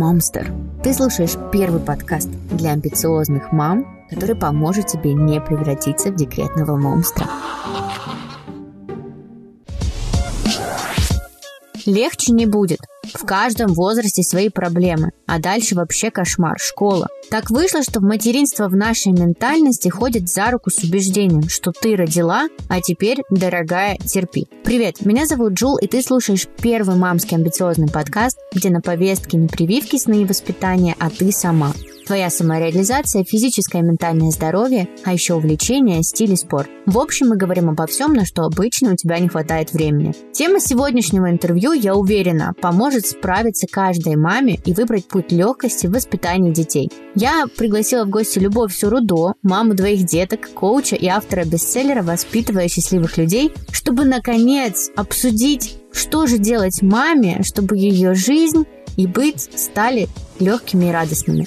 Мамстер. Ты слушаешь первый подкаст для амбициозных мам, который поможет тебе не превратиться в декретного монстра. Легче не будет. В каждом возрасте свои проблемы, а дальше вообще кошмар, школа. Так вышло, что в материнство в нашей ментальности ходит за руку с убеждением, что ты родила, а теперь, дорогая, терпи. Привет, меня зовут Джул, и ты слушаешь первый мамский амбициозный подкаст, где на повестке не прививки сны и воспитания, а ты сама твоя самореализация, физическое и ментальное здоровье, а еще увлечение, стиль и спорт. В общем, мы говорим обо всем, на что обычно у тебя не хватает времени. Тема сегодняшнего интервью, я уверена, поможет справиться каждой маме и выбрать путь легкости в воспитании детей. Я пригласила в гости Любовь Сурудо, маму двоих деток, коуча и автора бестселлера «Воспитывая счастливых людей», чтобы, наконец, обсудить, что же делать маме, чтобы ее жизнь и быть стали легкими и радостными.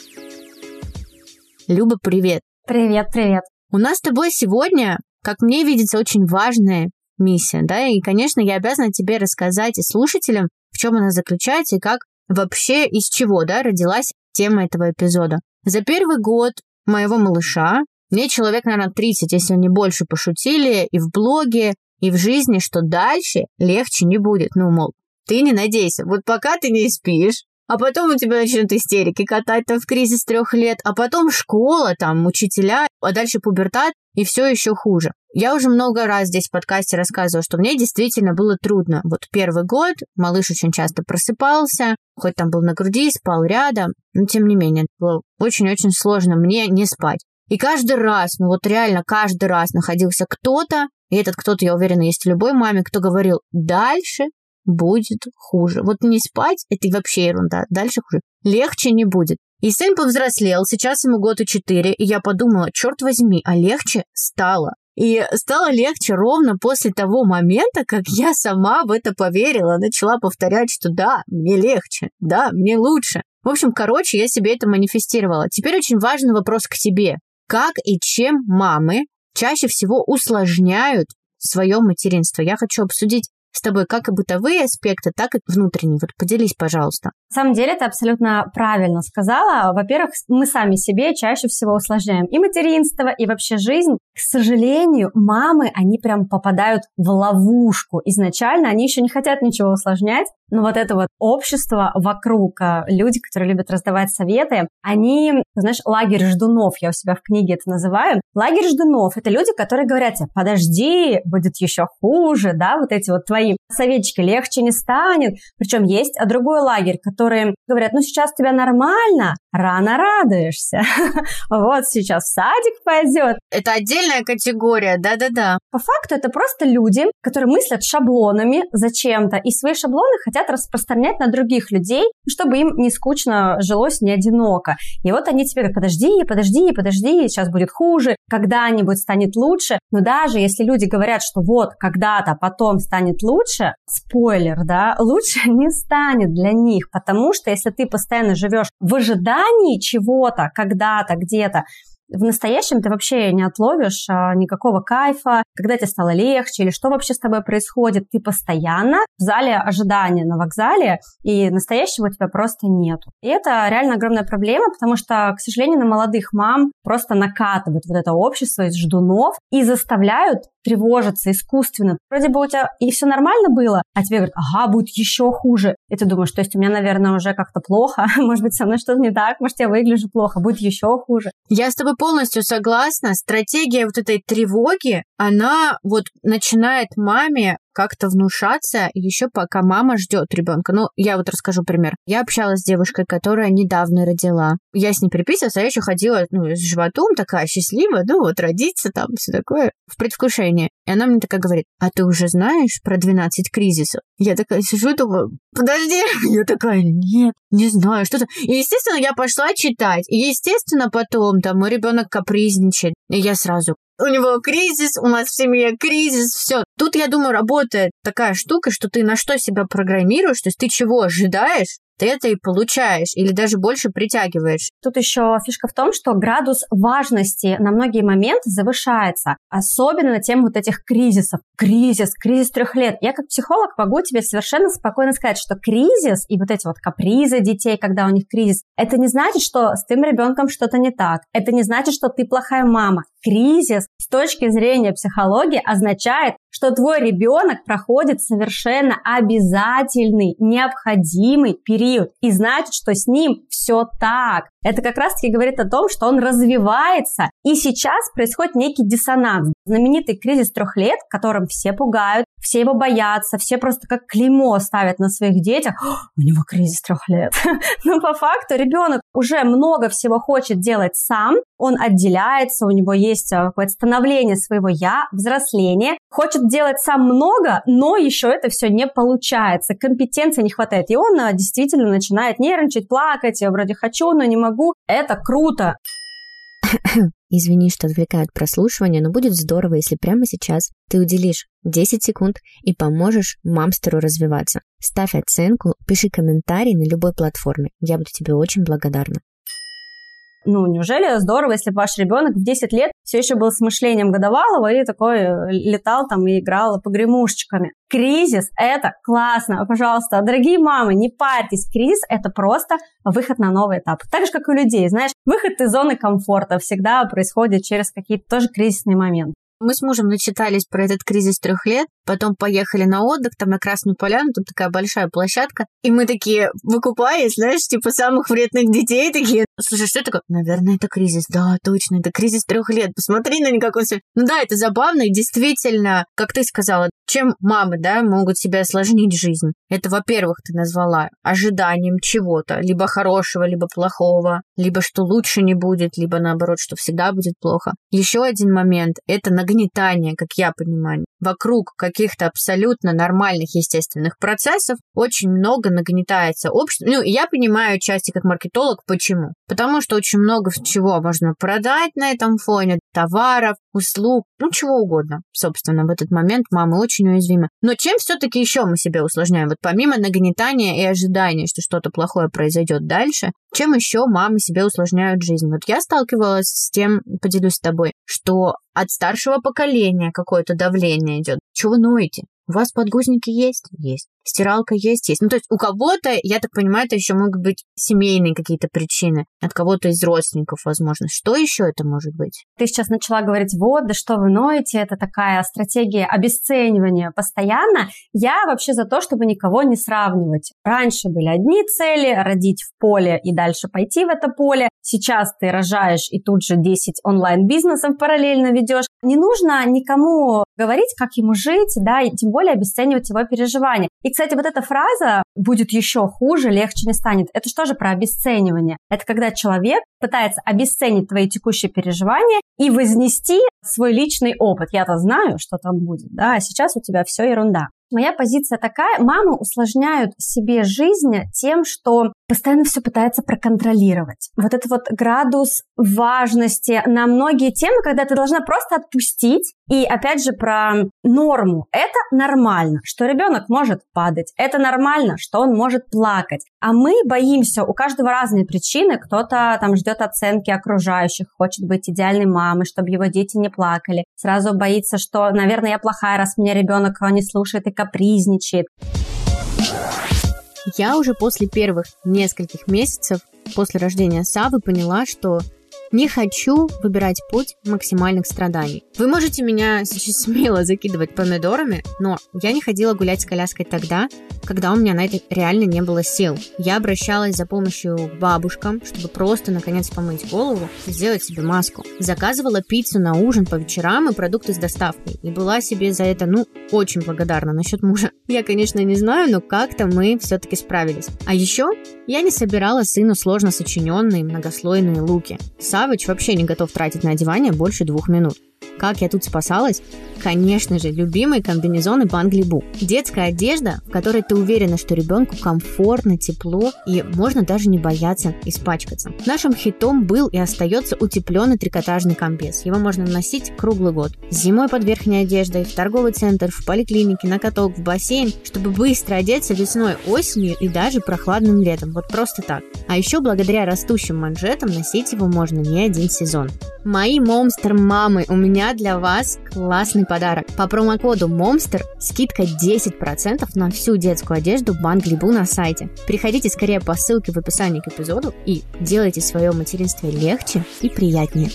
Люба, привет. Привет, привет. У нас с тобой сегодня, как мне видится, очень важная миссия, да, и, конечно, я обязана тебе рассказать и слушателям, в чем она заключается и как вообще из чего, да, родилась тема этого эпизода. За первый год моего малыша мне человек, наверное, 30, если не больше, пошутили и в блоге, и в жизни, что дальше легче не будет. Ну, мол, ты не надейся. Вот пока ты не спишь, а потом у тебя начнут истерики катать там в кризис трех лет, а потом школа, там, учителя, а дальше пубертат, и все еще хуже. Я уже много раз здесь в подкасте рассказывала, что мне действительно было трудно. Вот первый год малыш очень часто просыпался, хоть там был на груди, спал рядом, но тем не менее, было очень-очень сложно мне не спать. И каждый раз, ну вот реально каждый раз находился кто-то, и этот кто-то, я уверена, есть любой маме, кто говорил, дальше будет хуже. Вот не спать – это вообще ерунда. Дальше хуже. Легче не будет. И сын повзрослел, сейчас ему год и четыре, и я подумала, черт возьми, а легче стало. И стало легче ровно после того момента, как я сама в это поверила, начала повторять, что да, мне легче, да, мне лучше. В общем, короче, я себе это манифестировала. Теперь очень важный вопрос к тебе. Как и чем мамы чаще всего усложняют свое материнство? Я хочу обсудить с тобой как и бытовые аспекты, так и внутренние. Вот поделись, пожалуйста. На самом деле ты абсолютно правильно сказала. Во-первых, мы сами себе чаще всего усложняем и материнство, и вообще жизнь. К сожалению, мамы, они прям попадают в ловушку. Изначально они еще не хотят ничего усложнять, но вот это вот общество вокруг, а, люди, которые любят раздавать советы, они, знаешь, лагерь ждунов, я у себя в книге это называю. Лагерь ждунов — это люди, которые говорят тебе, подожди, будет еще хуже, да, вот эти вот твои советчики, легче не станет. Причем есть а другой лагерь, которые говорят, ну сейчас тебя нормально, рано радуешься. Вот сейчас в садик пойдет. Это отдельная категория, да-да-да. По факту это просто люди, которые мыслят шаблонами зачем-то, и свои шаблоны хотят распространять на других людей, чтобы им не скучно жилось, не одиноко. И вот они тебе говорят, подожди, подожди, подожди, сейчас будет хуже, когда-нибудь станет лучше. Но даже если люди говорят, что вот когда-то потом станет лучше, спойлер, да, лучше не станет для них, потому что если ты постоянно живешь в ожидании чего-то, когда-то, где-то, в настоящем ты вообще не отловишь а, никакого кайфа, когда тебе стало легче или что вообще с тобой происходит. Ты постоянно в зале ожидания на вокзале, и настоящего у тебя просто нету. И это реально огромная проблема, потому что, к сожалению, на молодых мам просто накатывают вот это общество из ждунов и заставляют тревожиться искусственно. Вроде бы у тебя и все нормально было, а тебе говорят, ага, будет еще хуже. И ты думаешь, то есть у меня, наверное, уже как-то плохо, может быть, со мной что-то не так, может, я выгляжу плохо, будет еще хуже. Я с тобой полностью согласна. Стратегия вот этой тревоги, она вот начинает маме как-то внушаться еще пока мама ждет ребенка. Ну, я вот расскажу пример. Я общалась с девушкой, которая недавно родила. Я с ней переписывалась, а я еще ходила ну, с животом, такая счастливая, ну вот родиться там, все такое, в предвкушении. И она мне такая говорит, а ты уже знаешь про 12 кризисов? Я такая сижу и думаю, подожди. Я такая, нет, не знаю, что-то. И, естественно, я пошла читать. И, естественно, потом там мой ребенок капризничает. И я сразу, у него кризис, у нас в семье кризис, все. Тут, я думаю, работает такая штука, что ты на что себя программируешь, то есть ты чего ожидаешь, ты это и получаешь, или даже больше притягиваешь. Тут еще фишка в том, что градус важности на многие моменты завышается, особенно на тему вот этих кризисов. Кризис, кризис трех лет. Я как психолог могу тебе совершенно спокойно сказать, что кризис и вот эти вот капризы детей, когда у них кризис, это не значит, что с твоим ребенком что-то не так. Это не значит, что ты плохая мама. Кризис с точки зрения психологии означает, что твой ребенок проходит совершенно обязательный, необходимый период и значит, что с ним все так. Это как раз-таки говорит о том, что он развивается, и сейчас происходит некий диссонанс. Знаменитый кризис трех лет, которым все пугают, все его боятся, все просто как клеймо ставят на своих детях. У него кризис трех лет. Но по факту ребенок уже много всего хочет делать сам, он отделяется, у него есть а, какое-то становление своего я, взросление, хочет делать сам много, но еще это все не получается, компетенции не хватает, и он а, действительно начинает нервничать, плакать, я вроде хочу, но не могу. Это круто. Извини, что отвлекает прослушивание, но будет здорово, если прямо сейчас ты уделишь 10 секунд и поможешь мамстеру развиваться. Ставь оценку, пиши комментарий на любой платформе. Я буду тебе очень благодарна. Ну, неужели здорово, если ваш ребенок в 10 лет все еще был с мышлением годовалого и такой э, летал там и играл погремушечками. Кризис – это классно. Пожалуйста, дорогие мамы, не парьтесь. Кризис – это просто выход на новый этап. Так же, как и у людей. Знаешь, выход из зоны комфорта всегда происходит через какие-то тоже кризисные моменты. Мы с мужем начитались про этот кризис трех лет, потом поехали на отдых, там на Красную Поляну, тут такая большая площадка, и мы такие выкупались, знаешь, типа самых вредных детей, такие, слушай, что это такое? Наверное, это кризис, да, точно, это кризис трех лет, посмотри на них, как он. Ну да, это забавно, и действительно, как ты сказала, чем мамы, да, могут себе осложнить жизнь? Это, во-первых, ты назвала ожиданием чего-то, либо хорошего, либо плохого, либо что лучше не будет, либо наоборот, что всегда будет плохо. Еще один момент – это нагнетание как я понимаю, вокруг каких-то абсолютно нормальных естественных процессов очень много нагнетается общество. Ну, я понимаю части как маркетолог, почему? Потому что очень много чего можно продать на этом фоне, товаров, услуг, ну, чего угодно. Собственно, в этот момент мамы очень уязвимы. Но чем все-таки еще мы себе усложняем? Вот помимо нагнетания и ожидания, что что-то плохое произойдет дальше, чем еще мамы себе усложняют жизнь? Вот я сталкивалась с тем, поделюсь с тобой, что от старшего поколения какое-то давление идет. Чего вы ноете? У вас подгузники есть? Есть. Стиралка есть? Есть. Ну, то есть у кого-то, я так понимаю, это еще могут быть семейные какие-то причины. От кого-то из родственников, возможно. Что еще это может быть? Ты сейчас начала говорить, вот, да что вы ноете, это такая стратегия обесценивания постоянно. Я вообще за то, чтобы никого не сравнивать. Раньше были одни цели, родить в поле и дальше пойти в это поле. Сейчас ты рожаешь и тут же 10 онлайн-бизнесов параллельно ведешь. Не нужно никому говорить, как ему жить, да, и тем более обесценивать его переживания. И, кстати, вот эта фраза «будет еще хуже, легче не станет» — это что же про обесценивание? Это когда человек пытается обесценить твои текущие переживания и вознести свой личный опыт. Я-то знаю, что там будет, да, а сейчас у тебя все ерунда. Моя позиция такая, мамы усложняют себе жизнь тем, что постоянно все пытается проконтролировать. Вот этот вот градус важности на многие темы, когда ты должна просто отпустить. И опять же про норму. Это нормально, что ребенок может падать. Это нормально, что он может плакать. А мы боимся, у каждого разные причины. Кто-то там ждет оценки окружающих, хочет быть идеальной мамой, чтобы его дети не плакали. Сразу боится, что, наверное, я плохая, раз меня ребенок не слушает и капризничает. Я уже после первых нескольких месяцев после рождения Савы поняла, что не хочу выбирать путь максимальных страданий. Вы можете меня сейчас смело закидывать помидорами, но я не ходила гулять с коляской тогда, когда у меня на это реально не было сил. Я обращалась за помощью к бабушкам, чтобы просто наконец помыть голову и сделать себе маску. Заказывала пиццу на ужин по вечерам и продукты с доставкой. И была себе за это, ну, очень благодарна насчет мужа. Я, конечно, не знаю, но как-то мы все-таки справились. А еще я не собирала сыну сложно сочиненные многослойные луки. Савыч вообще не готов тратить на одевание больше двух минут. Как я тут спасалась? Конечно же, любимые комбинезоны Банглибу. Детская одежда, в которой ты уверена, что ребенку комфортно, тепло и можно даже не бояться испачкаться. Нашим хитом был и остается утепленный трикотажный комбез. Его можно носить круглый год. Зимой под верхней одеждой, в торговый центр, в поликлинике, на каток, в бассейн, чтобы быстро одеться весной, осенью и даже прохладным летом. Вот просто так. А еще благодаря растущим манжетам носить его можно не один сезон. Мои Момстер мамы, у меня для вас классный подарок. По промокоду Момстер скидка 10% на всю детскую одежду Банглибу на сайте. Приходите скорее по ссылке в описании к эпизоду и делайте свое материнство легче и приятнее.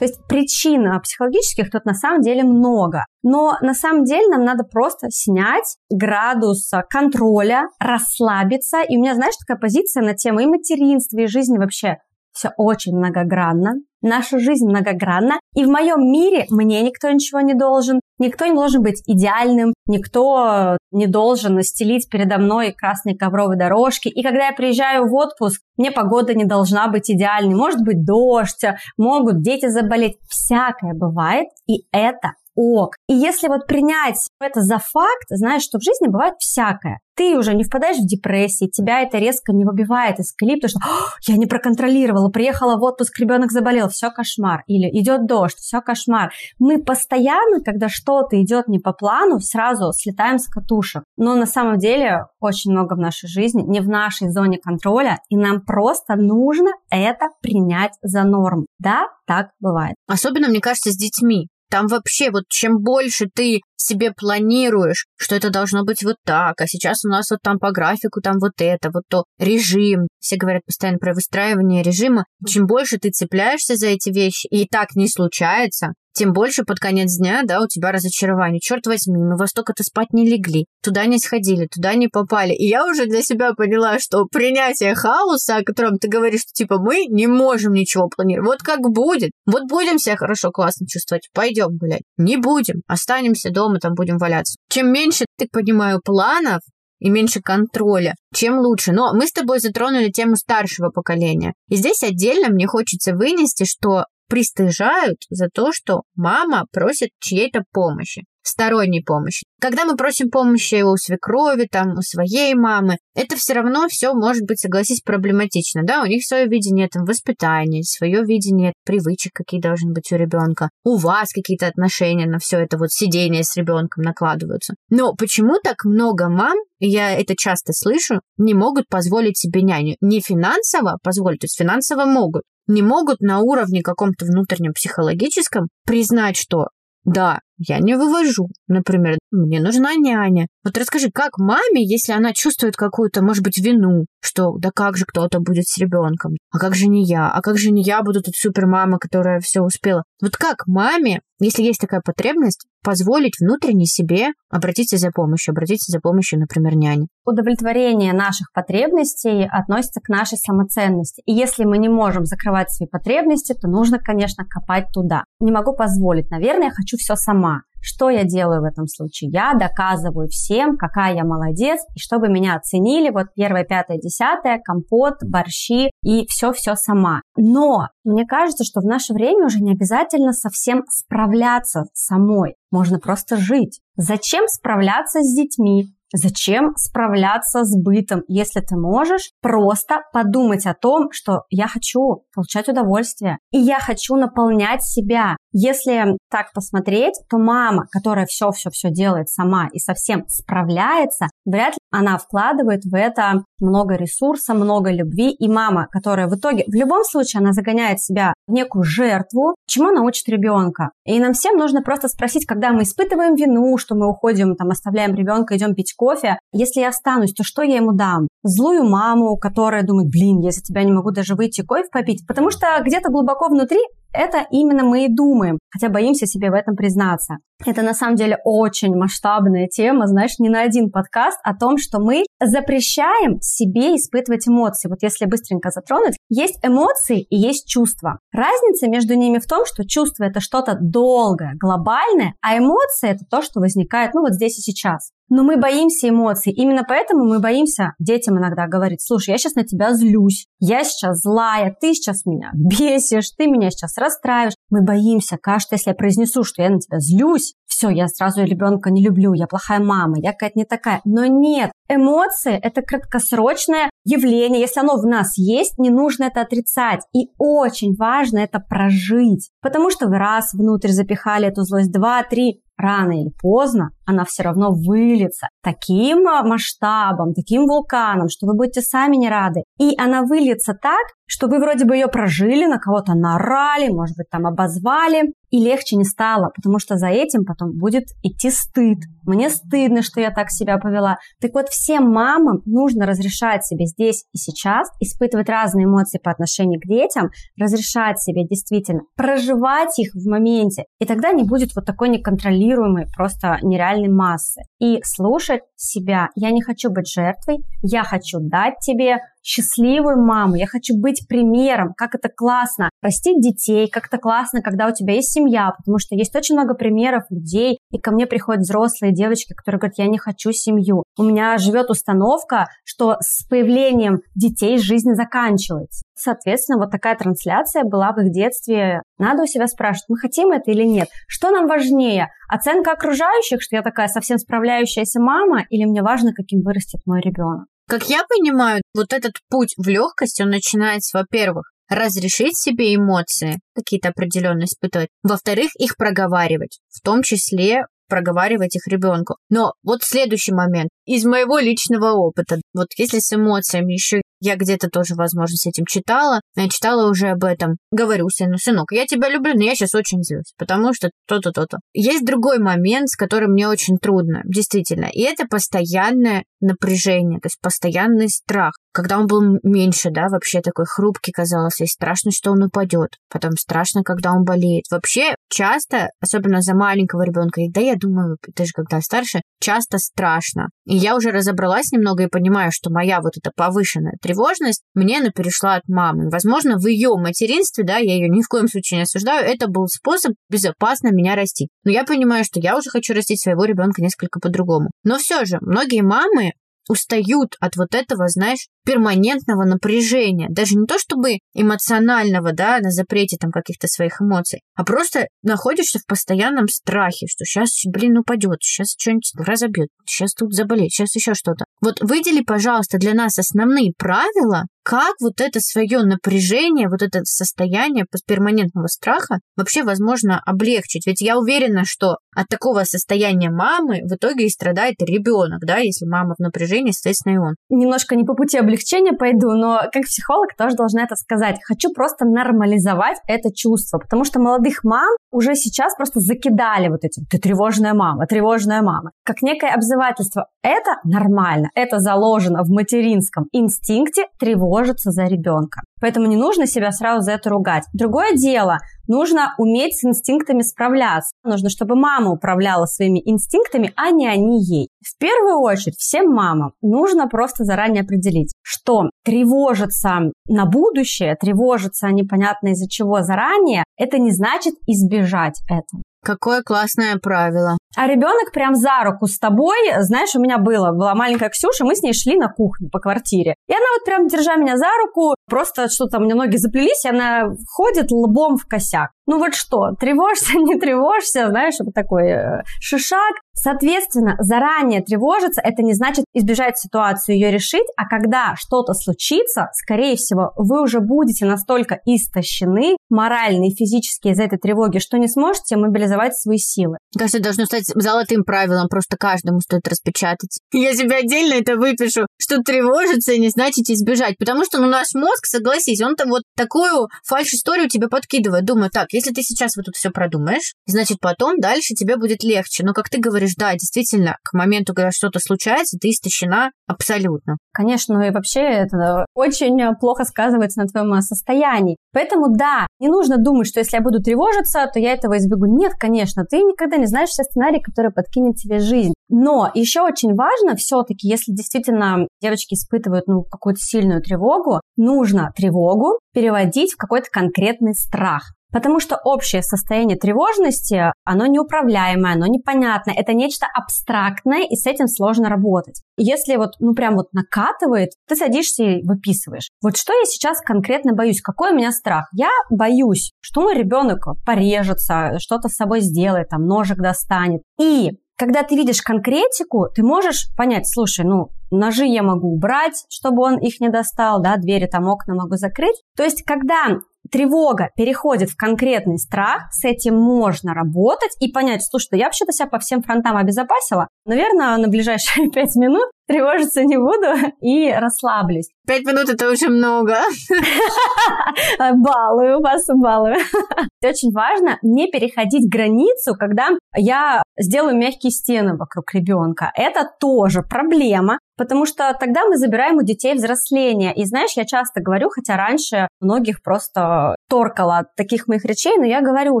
То есть причин психологических тут на самом деле много. Но на самом деле нам надо просто снять градус контроля, расслабиться. И у меня, знаешь, такая позиция на тему и материнства, и жизни вообще. Все очень многогранно. Наша жизнь многогранна. И в моем мире мне никто ничего не должен. Никто не должен быть идеальным. Никто не должен настелить передо мной красные ковровые дорожки. И когда я приезжаю в отпуск, мне погода не должна быть идеальной. Может быть дождь, могут дети заболеть. Всякое бывает. И это ок. И если вот принять это за факт, знаешь, что в жизни бывает всякое. Ты уже не впадаешь в депрессии, тебя это резко не выбивает из колеи, потому что я не проконтролировала, приехала в отпуск, ребенок заболел, все кошмар. Или идет дождь, все кошмар. Мы постоянно, когда что-то идет не по плану, сразу слетаем с катушек. Но на самом деле очень много в нашей жизни не в нашей зоне контроля, и нам просто нужно это принять за норму. Да, так бывает. Особенно, мне кажется, с детьми. Там вообще вот чем больше ты себе планируешь, что это должно быть вот так, а сейчас у нас вот там по графику там вот это, вот то, режим. Все говорят постоянно про выстраивание режима. Чем больше ты цепляешься за эти вещи, и так не случается, тем больше под конец дня, да, у тебя разочарование. Черт возьми, мы во столько-то спать не легли, туда не сходили, туда не попали. И я уже для себя поняла, что принятие хаоса, о котором ты говоришь, что типа мы не можем ничего планировать. Вот как будет. Вот будем себя хорошо, классно чувствовать, пойдем гулять. Не будем, останемся дома, там будем валяться. Чем меньше, ты понимаю, планов, и меньше контроля, чем лучше. Но мы с тобой затронули тему старшего поколения. И здесь отдельно мне хочется вынести, что пристыжают за то, что мама просит чьей-то помощи сторонней помощи. Когда мы просим помощи у свекрови, там, у своей мамы, это все равно все может быть, согласись, проблематично, да, у них свое видение там воспитания, свое видение привычек, какие должны быть у ребенка, у вас какие-то отношения на все это вот сидение с ребенком накладываются. Но почему так много мам, я это часто слышу, не могут позволить себе няню? Не финансово позволить, то есть финансово могут, не могут на уровне каком-то внутреннем психологическом признать, что да, я не вывожу. Например, мне нужна няня. Вот расскажи, как маме, если она чувствует какую-то, может быть, вину, что да как же кто-то будет с ребенком, а как же не я, а как же не я буду тут супермама, которая все успела. Вот как маме, если есть такая потребность, позволить внутренне себе обратиться за помощью, обратиться за помощью, например, няни. Удовлетворение наших потребностей относится к нашей самоценности. И если мы не можем закрывать свои потребности, то нужно, конечно, копать туда. Не могу позволить, наверное, я хочу все сама. Что я делаю в этом случае? Я доказываю всем, какая я молодец, и чтобы меня оценили, вот первое, пятое, десятое, компот, борщи и все-все сама. Но мне кажется, что в наше время уже не обязательно совсем справляться самой. Можно просто жить. Зачем справляться с детьми? Зачем справляться с бытом, если ты можешь просто подумать о том, что я хочу получать удовольствие, и я хочу наполнять себя. Если так посмотреть, то мама, которая все-все-все делает сама и совсем справляется, вряд ли она вкладывает в это много ресурса, много любви. И мама, которая в итоге, в любом случае, она загоняет себя в некую жертву, чему она учит ребенка. И нам всем нужно просто спросить, когда мы испытываем вину, что мы уходим, там, оставляем ребенка, идем пить кофе, если я останусь, то что я ему дам? Злую маму, которая думает, блин, я за тебя не могу даже выйти кофе попить, потому что где-то глубоко внутри это именно мы и думаем, хотя боимся себе в этом признаться. Это на самом деле очень масштабная тема, знаешь, не на один подкаст о том, что мы запрещаем себе испытывать эмоции. Вот если быстренько затронуть, есть эмоции и есть чувства. Разница между ними в том, что чувство это что-то долгое, глобальное, а эмоции это то, что возникает, ну вот здесь и сейчас. Но мы боимся эмоций. Именно поэтому мы боимся детям иногда говорить, слушай, я сейчас на тебя злюсь, я сейчас злая, ты сейчас меня бесишь, ты меня сейчас расстраиваешь. Мы боимся, кажется, если я произнесу, что я на тебя злюсь, все, я сразу ребенка не люблю, я плохая мама, я какая-то не такая. Но нет, эмоции – это краткосрочное явление. Если оно в нас есть, не нужно это отрицать. И очень важно это прожить. Потому что вы раз внутрь запихали эту злость, два, три, рано или поздно она все равно выльется таким а, масштабом, таким вулканом, что вы будете сами не рады. И она выльется так, что вы вроде бы ее прожили, на кого-то нарали, может быть, там обозвали, и легче не стало, потому что за этим потом будет идти стыд. Мне стыдно, что я так себя повела. Так вот, всем мамам нужно разрешать себе здесь и сейчас испытывать разные эмоции по отношению к детям, разрешать себе действительно проживать их в моменте, и тогда не будет вот такой неконтролируемой, просто нереальной массы. И слушать себя. Я не хочу быть жертвой, я хочу дать тебе счастливую маму, я хочу быть примером, как это классно растить детей, как это классно, когда у тебя есть семья, потому что есть очень много примеров людей, и ко мне приходят взрослые девочки, которые говорят, я не хочу семью. У меня живет установка, что с появлением детей жизнь заканчивается. Соответственно, вот такая трансляция была в их детстве. Надо у себя спрашивать, мы хотим это или нет. Что нам важнее? Оценка окружающих, что я такая совсем справляющаяся мама, или мне важно, каким вырастет мой ребенок? Как я понимаю, вот этот путь в легкость, он начинается, во-первых, разрешить себе эмоции, какие-то определенные испытывать. Во-вторых, их проговаривать, в том числе проговаривать их ребенку. Но вот следующий момент. Из моего личного опыта, вот если с эмоциями еще я где-то тоже, возможно, с этим читала. Я читала уже об этом. Говорю сыну, сынок, я тебя люблю, но я сейчас очень злюсь, потому что то-то, то-то. Есть другой момент, с которым мне очень трудно, действительно. И это постоянное напряжение, то есть постоянный страх. Когда он был меньше, да, вообще такой хрупкий казался, и страшно, что он упадет. Потом страшно, когда он болеет. Вообще часто, особенно за маленького ребенка, да я думаю, ты же когда старше, часто страшно. И я уже разобралась немного и понимаю, что моя вот эта повышенная тревожность мне она перешла от мамы. Возможно, в ее материнстве, да, я ее ни в коем случае не осуждаю, это был способ безопасно меня растить. Но я понимаю, что я уже хочу растить своего ребенка несколько по-другому. Но все же, многие мамы устают от вот этого, знаешь, перманентного напряжения. Даже не то чтобы эмоционального, да, на запрете там каких-то своих эмоций, а просто находишься в постоянном страхе, что сейчас, блин, упадет, сейчас что-нибудь разобьет, сейчас тут заболеет, сейчас еще что-то. Вот выдели, пожалуйста, для нас основные правила, как вот это свое напряжение, вот это состояние перманентного страха вообще возможно облегчить? Ведь я уверена, что от такого состояния мамы в итоге и страдает ребенок, да, если мама в напряжении, соответственно, и он. Немножко не по пути облегчения пойду, но как психолог тоже должна это сказать. Хочу просто нормализовать это чувство, потому что молодых мам уже сейчас просто закидали вот этим «ты тревожная мама, тревожная мама». Как некое обзывательство. Это нормально, это заложено в материнском инстинкте тревожиться за ребенка. Поэтому не нужно себя сразу за это ругать. Другое дело, нужно уметь с инстинктами справляться. Нужно, чтобы мама управляла своими инстинктами, а не они ей. В первую очередь, всем мамам нужно просто заранее определить, что тревожиться на будущее, тревожиться непонятно из-за чего заранее, это не значит избежать этого. Какое классное правило. А ребенок прям за руку с тобой, знаешь, у меня было, была маленькая Ксюша, мы с ней шли на кухню по квартире. И она вот прям, держа меня за руку, просто что-то меня ноги заплелись, и она ходит лбом в косяк. Ну вот что, тревожься, не тревожься, знаешь, вот такой э, шишак. Соответственно, заранее тревожиться, это не значит избежать ситуацию, ее решить, а когда что-то случится, скорее всего, вы уже будете настолько истощены морально и физически из этой тревоги, что не сможете мобилизовать свои силы. Кажется, должно стать золотым правилом, просто каждому стоит распечатать. Я себе отдельно это выпишу, что тревожиться не значит избежать, потому что ну, наш мозг, согласись, он-то вот такую фальш-историю тебе подкидывает, думаю, так, если ты сейчас вот тут все продумаешь, значит, потом дальше тебе будет легче. Но, как ты говоришь, да, действительно, к моменту, когда что-то случается, ты истощена абсолютно. Конечно, ну и вообще это очень плохо сказывается на твоем состоянии. Поэтому, да, не нужно думать, что если я буду тревожиться, то я этого избегу. Нет, конечно, ты никогда не знаешь все сценарии, которые подкинет тебе жизнь. Но еще очень важно все-таки, если действительно девочки испытывают ну, какую-то сильную тревогу, нужно тревогу переводить в какой-то конкретный страх. Потому что общее состояние тревожности, оно неуправляемое, оно непонятное, это нечто абстрактное, и с этим сложно работать. Если вот, ну прям вот накатывает, ты садишься и выписываешь. Вот что я сейчас конкретно боюсь, какой у меня страх? Я боюсь, что мой ребенок порежется, что-то с собой сделает, там ножик достанет. И когда ты видишь конкретику, ты можешь понять, слушай, ну, ножи я могу убрать, чтобы он их не достал, да, двери там, окна могу закрыть. То есть, когда тревога переходит в конкретный страх, с этим можно работать и понять, слушай, я вообще-то себя по всем фронтам обезопасила. Наверное, на ближайшие пять минут тревожиться не буду и расслаблюсь. Пять минут это уже много. Балую вас, балую. Очень важно не переходить границу, когда я сделаю мягкие стены вокруг ребенка. Это тоже проблема, потому что тогда мы забираем у детей взросление. И знаешь, я часто говорю, хотя раньше многих просто торкало от таких моих речей, но я говорю,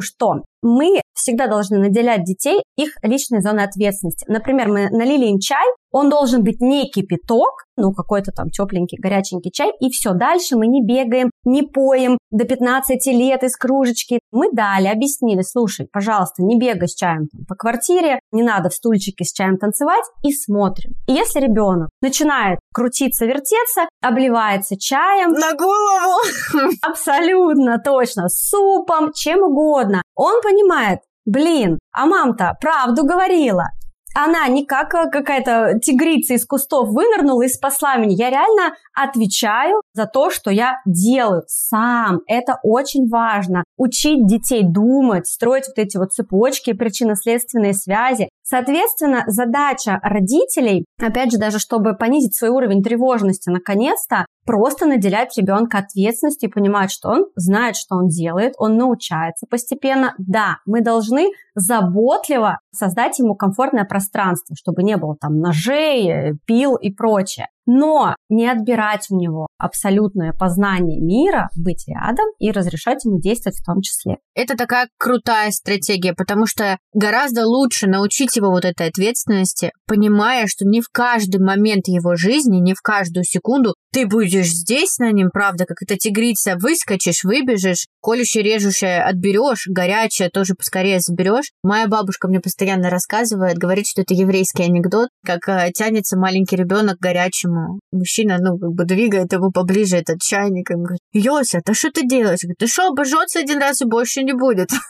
что мы всегда должны наделять детей их личной зоной ответственности. Например, мы налили им чай, он должен быть не кипяток, ну, какой-то там тепленький, горяченький чай, и все. Дальше мы не бегаем, не поем до 15 лет из кружечки. Мы дали, объяснили, слушай, пожалуйста, не бегай с чаем там, по квартире, не надо в стульчике с чаем танцевать, и смотрим. И если ребенок начинает крутиться, вертеться, обливается чаем... На голову! Абсолютно точно, супом, чем угодно. Он понимает, блин, а мам-то правду говорила она не как э, какая-то тигрица из кустов вынырнула и спасла меня. Я реально отвечаю за то, что я делаю сам. Это очень важно. Учить детей думать, строить вот эти вот цепочки, причинно-следственные связи. Соответственно, задача родителей, опять же, даже чтобы понизить свой уровень тревожности наконец-то, просто наделять ребенка ответственностью и понимать, что он знает, что он делает, он научается постепенно. Да, мы должны заботливо создать ему комфортное пространство, чтобы не было там ножей, пил и прочее но не отбирать у него абсолютное познание мира, быть рядом и разрешать ему действовать в том числе. Это такая крутая стратегия, потому что гораздо лучше научить его вот этой ответственности, понимая, что не в каждый момент его жизни, не в каждую секунду ты будешь здесь на нем, правда, как эта тигрица, выскочишь, выбежишь, колющее, режущее отберешь, горячее тоже поскорее заберешь. Моя бабушка мне постоянно рассказывает, говорит, что это еврейский анекдот, как э, тянется маленький ребенок к горячему. Мужчина, ну, как бы двигает его поближе, этот чайник, и говорит, Йося, ты что ты делаешь? Говорит, ты что, обожжется один раз и больше не будет?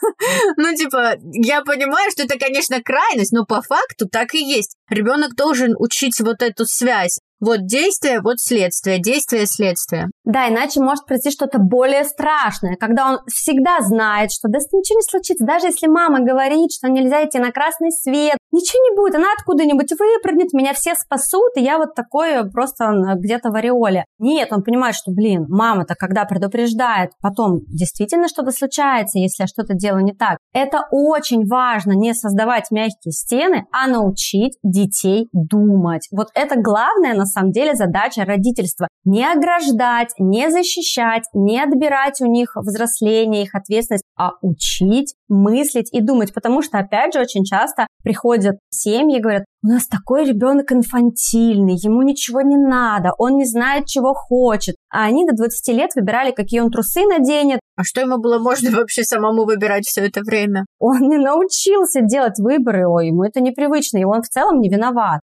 Ну, типа, я понимаю, что это, конечно, крайность, но по факту так и есть. Ребенок должен учить вот эту связь вот действие, вот следствие, действие, следствие. Да, иначе может произойти что-то более страшное, когда он всегда знает, что да ничего не случится, даже если мама говорит, что нельзя идти на красный свет, ничего не будет, она откуда-нибудь выпрыгнет, меня все спасут, и я вот такой просто где-то в ореоле. Нет, он понимает, что, блин, мама-то когда предупреждает, потом действительно что-то случается, если я что-то делаю не так. Это очень важно, не создавать мягкие стены, а научить детей думать. Вот это главное на самом деле задача родительства. Не ограждать, не защищать, не отбирать у них взросление, их ответственность, а учить, мыслить и думать. Потому что, опять же, очень часто приходят семьи и говорят, у нас такой ребенок инфантильный, ему ничего не надо, он не знает, чего хочет. А они до 20 лет выбирали, какие он трусы наденет. А что ему было можно вообще самому выбирать все это время? Он не научился делать выборы, ой, ему это непривычно, и он в целом не виноват.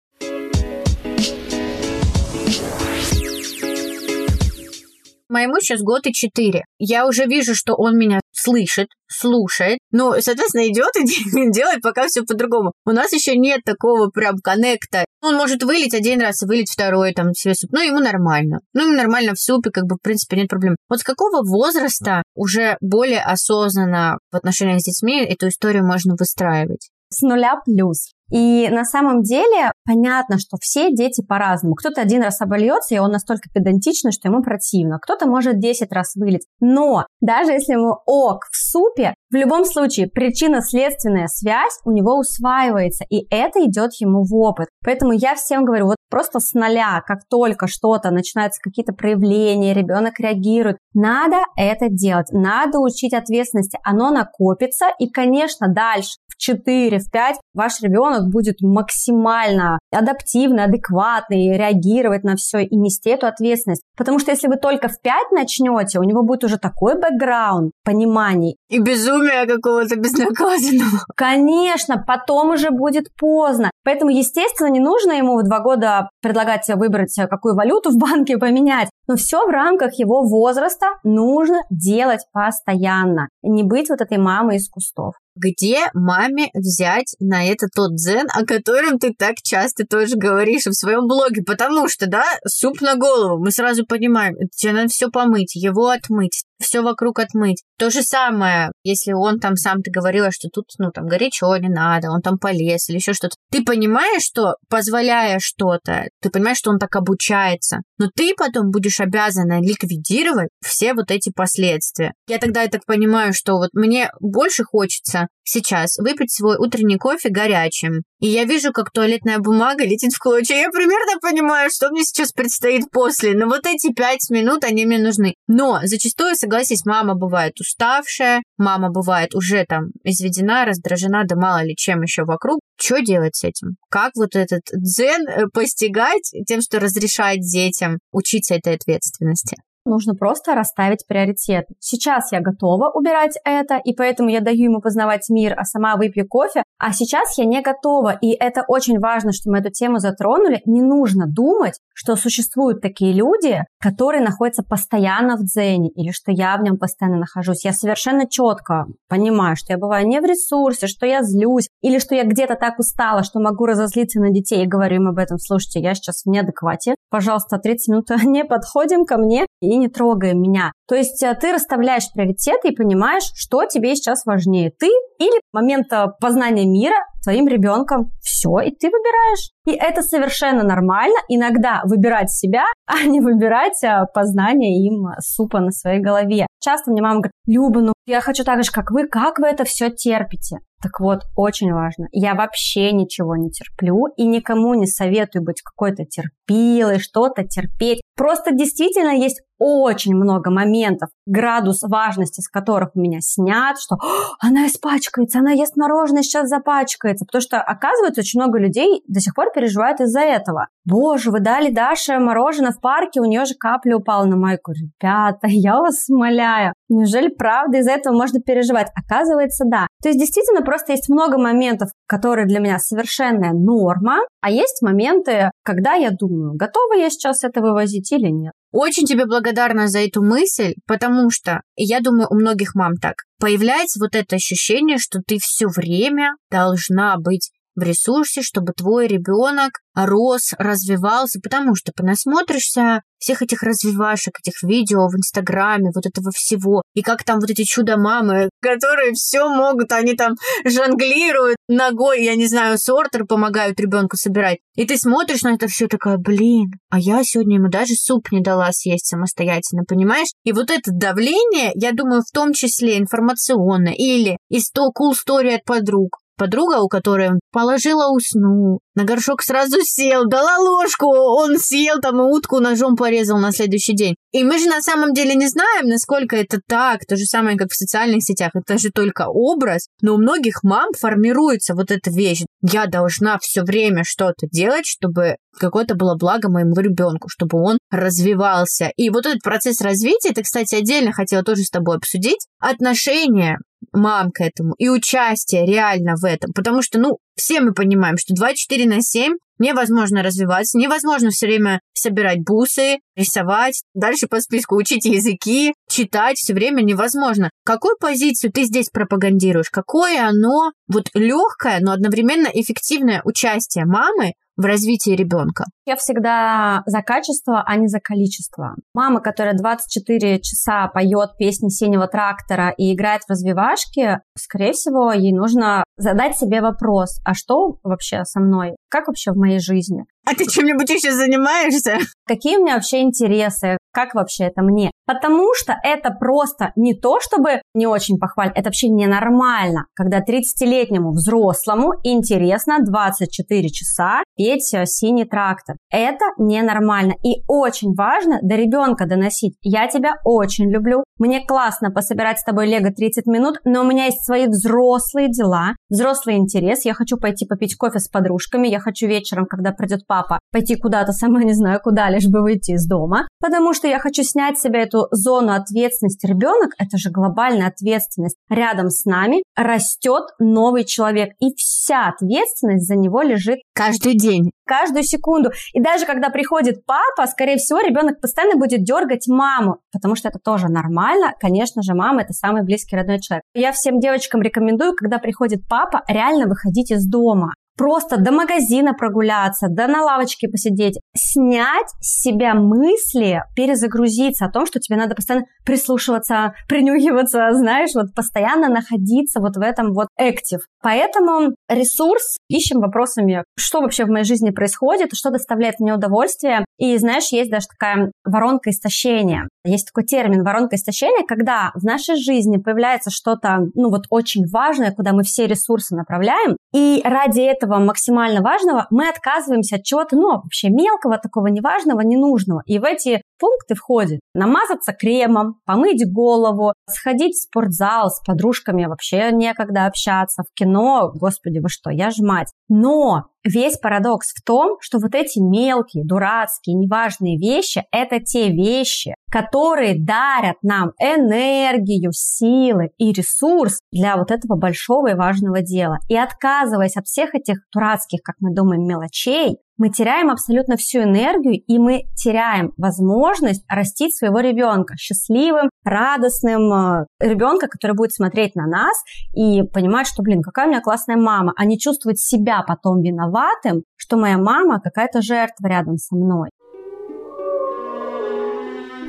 Моему сейчас год и четыре. Я уже вижу, что он меня слышит, слушает. Ну, соответственно, идет и делает пока все по-другому. У нас еще нет такого прям коннекта. Он может вылить один раз и вылить второй, там, себе суп. Ну, ему нормально. Ну, ему нормально в супе, как бы, в принципе, нет проблем. Вот с какого возраста уже более осознанно в отношениях с детьми эту историю можно выстраивать? С нуля плюс. И на самом деле понятно, что все дети по-разному. Кто-то один раз обольется, и он настолько педантичный, что ему противно. Кто-то может 10 раз вылить. Но даже если ему ок в супе, в любом случае причинно-следственная связь у него усваивается, и это идет ему в опыт. Поэтому я всем говорю, вот просто с нуля, как только что-то, начинаются какие-то проявления, ребенок реагирует, надо это делать, надо учить ответственности, оно накопится, и, конечно, дальше в 4, в 5 ваш ребенок ребенок будет максимально адаптивный, адекватный, реагировать на все и нести эту ответственность. Потому что если вы только в 5 начнете, у него будет уже такой бэкграунд, пониманий. И безумие какого-то безнаказанного. Конечно, потом уже будет поздно. Поэтому, естественно, не нужно ему в два года предлагать выбрать, какую валюту в банке поменять. Но все в рамках его возраста нужно делать постоянно. Не быть вот этой мамой из кустов где маме взять на это тот дзен, о котором ты так часто тоже говоришь в своем блоге, потому что, да, суп на голову, мы сразу понимаем, тебе надо все помыть, его отмыть, все вокруг отмыть. То же самое, если он там сам, ты говорила, что тут, ну, там, горячо не надо, он там полез или еще что-то. Ты понимаешь, что, позволяя что-то, ты понимаешь, что он так обучается, но ты потом будешь обязана ликвидировать все вот эти последствия. Я тогда и так понимаю, что вот мне больше хочется сейчас выпить свой утренний кофе горячим, и я вижу, как туалетная бумага летит в клочья. Я примерно понимаю, что мне сейчас предстоит после, но вот эти пять минут, они мне нужны. Но зачастую, согласись, мама бывает уставшая, мама бывает уже там изведена, раздражена, да мало ли чем еще вокруг. Что делать с этим? Как вот этот дзен э, постигать тем, что разрешает детям учиться этой ответственности? нужно просто расставить приоритет. Сейчас я готова убирать это, и поэтому я даю ему познавать мир, а сама выпью кофе, а сейчас я не готова, и это очень важно, что мы эту тему затронули. Не нужно думать, что существуют такие люди, которые находятся постоянно в дзене, или что я в нем постоянно нахожусь. Я совершенно четко понимаю, что я бываю не в ресурсе, что я злюсь, или что я где-то так устала, что могу разозлиться на детей, и говорю им об этом, слушайте, я сейчас в неадеквате, пожалуйста, 30 минут не подходим ко мне, и не трогаем меня. То есть э, ты расставляешь приоритеты и понимаешь, что тебе сейчас важнее, ты или момент познания мира своим ребенком. Все, и ты выбираешь. И это совершенно нормально. Иногда выбирать себя, а не выбирать э, познание им супа на своей голове. Часто мне мама говорит, Люба, ну я хочу так же, как вы, как вы это все терпите? Так вот, очень важно. Я вообще ничего не терплю и никому не советую быть какой-то терпилой, что-то терпеть. Просто действительно есть очень много моментов, градус важности, с которых у меня снят, что она испачкается, она ест мороженое, сейчас запачкается. Потому что, оказывается, очень много людей до сих пор переживают из-за этого. Боже, вы дали Даше мороженое в парке, у нее же капля упала на майку. Ребята, я вас умоляю, неужели правда из-за этого можно переживать? Оказывается, да. То есть, действительно, просто есть много моментов, которые для меня совершенная норма, а есть моменты, когда я думаю, готова я сейчас это вывозить или нет. Очень тебе благодарна за эту мысль, потому что, я думаю, у многих мам так, появляется вот это ощущение, что ты все время должна быть в ресурсе, чтобы твой ребенок рос, развивался, потому что понасмотришься всех этих развивашек, этих видео в Инстаграме, вот этого всего, и как там вот эти чудо-мамы, которые все могут, они там жонглируют ногой, я не знаю, сортер помогают ребенку собирать. И ты смотришь на это все такая, блин, а я сегодня ему даже суп не дала съесть самостоятельно, понимаешь? И вот это давление, я думаю, в том числе информационное, или из то cool story от подруг, Подруга, у которой положила уснул, на горшок сразу сел, дала ложку, он съел там и утку ножом порезал на следующий день. И мы же на самом деле не знаем, насколько это так, то же самое, как в социальных сетях, это же только образ, но у многих мам формируется вот эта вещь. Я должна все время что-то делать, чтобы какое-то было благо моему ребенку, чтобы он развивался. И вот этот процесс развития, это, кстати, отдельно хотела тоже с тобой обсудить, отношения мам к этому и участие реально в этом. Потому что, ну, все мы понимаем, что 24 на 7 невозможно развиваться, невозможно все время собирать бусы, рисовать, дальше по списку учить языки, читать, все время невозможно. Какую позицию ты здесь пропагандируешь? Какое оно вот легкое, но одновременно эффективное участие мамы в развитии ребенка? Я всегда за качество, а не за количество. Мама, которая 24 часа поет песни синего трактора и играет в развивашки, скорее всего, ей нужно задать себе вопрос, а что вообще со мной? Как вообще в моей жизни? А ты чем-нибудь еще занимаешься? Какие у меня вообще интересы? Как вообще это мне? Потому что это просто не то, чтобы не очень похвалить, это вообще ненормально, когда 30-летнему взрослому интересно 24 часа петь э, «Синий трактор». Это ненормально. И очень важно до ребенка доносить. Я тебя очень люблю, мне классно пособирать с тобой лего 30 минут, но у меня есть свои взрослые дела, взрослый интерес. Я хочу пойти попить кофе с подружками, я хочу вечером, когда придет папа, пойти куда-то, сама не знаю куда, лишь бы выйти из дома, потому что я хочу снять с себя эту зону ответственности. Ребенок – это же глобальная ответственность. Рядом с нами растет новый человек, и вся ответственность за него лежит каждый день каждую секунду. И даже когда приходит папа, скорее всего, ребенок постоянно будет дергать маму, потому что это тоже нормально. Конечно же, мама – это самый близкий родной человек. Я всем девочкам рекомендую, когда приходит папа, реально выходить из дома просто до магазина прогуляться, да на лавочке посидеть, снять с себя мысли, перезагрузиться о том, что тебе надо постоянно прислушиваться, принюхиваться, знаешь, вот постоянно находиться вот в этом вот актив. Поэтому ресурс ищем вопросами, что вообще в моей жизни происходит, что доставляет мне удовольствие. И знаешь, есть даже такая воронка истощения. Есть такой термин воронка истощения, когда в нашей жизни появляется что-то, ну вот очень важное, куда мы все ресурсы направляем, и ради этого максимально важного мы отказываемся от чего-то, ну, вообще мелкого, такого неважного, ненужного. И в эти пункты входит намазаться кремом, помыть голову, сходить в спортзал с подружками, вообще некогда общаться, в кино, господи, вы что, я же мать. Но весь парадокс в том, что вот эти мелкие, дурацкие, неважные вещи – это те вещи, которые дарят нам энергию, силы и ресурс для вот этого большого и важного дела. И отказываясь от всех этих дурацких, как мы думаем, мелочей, мы теряем абсолютно всю энергию, и мы теряем возможность растить своего ребенка счастливым, радостным, э, ребенка, который будет смотреть на нас и понимать, что, блин, какая у меня классная мама, а не чувствовать себя потом виноватым, что моя мама какая-то жертва рядом со мной.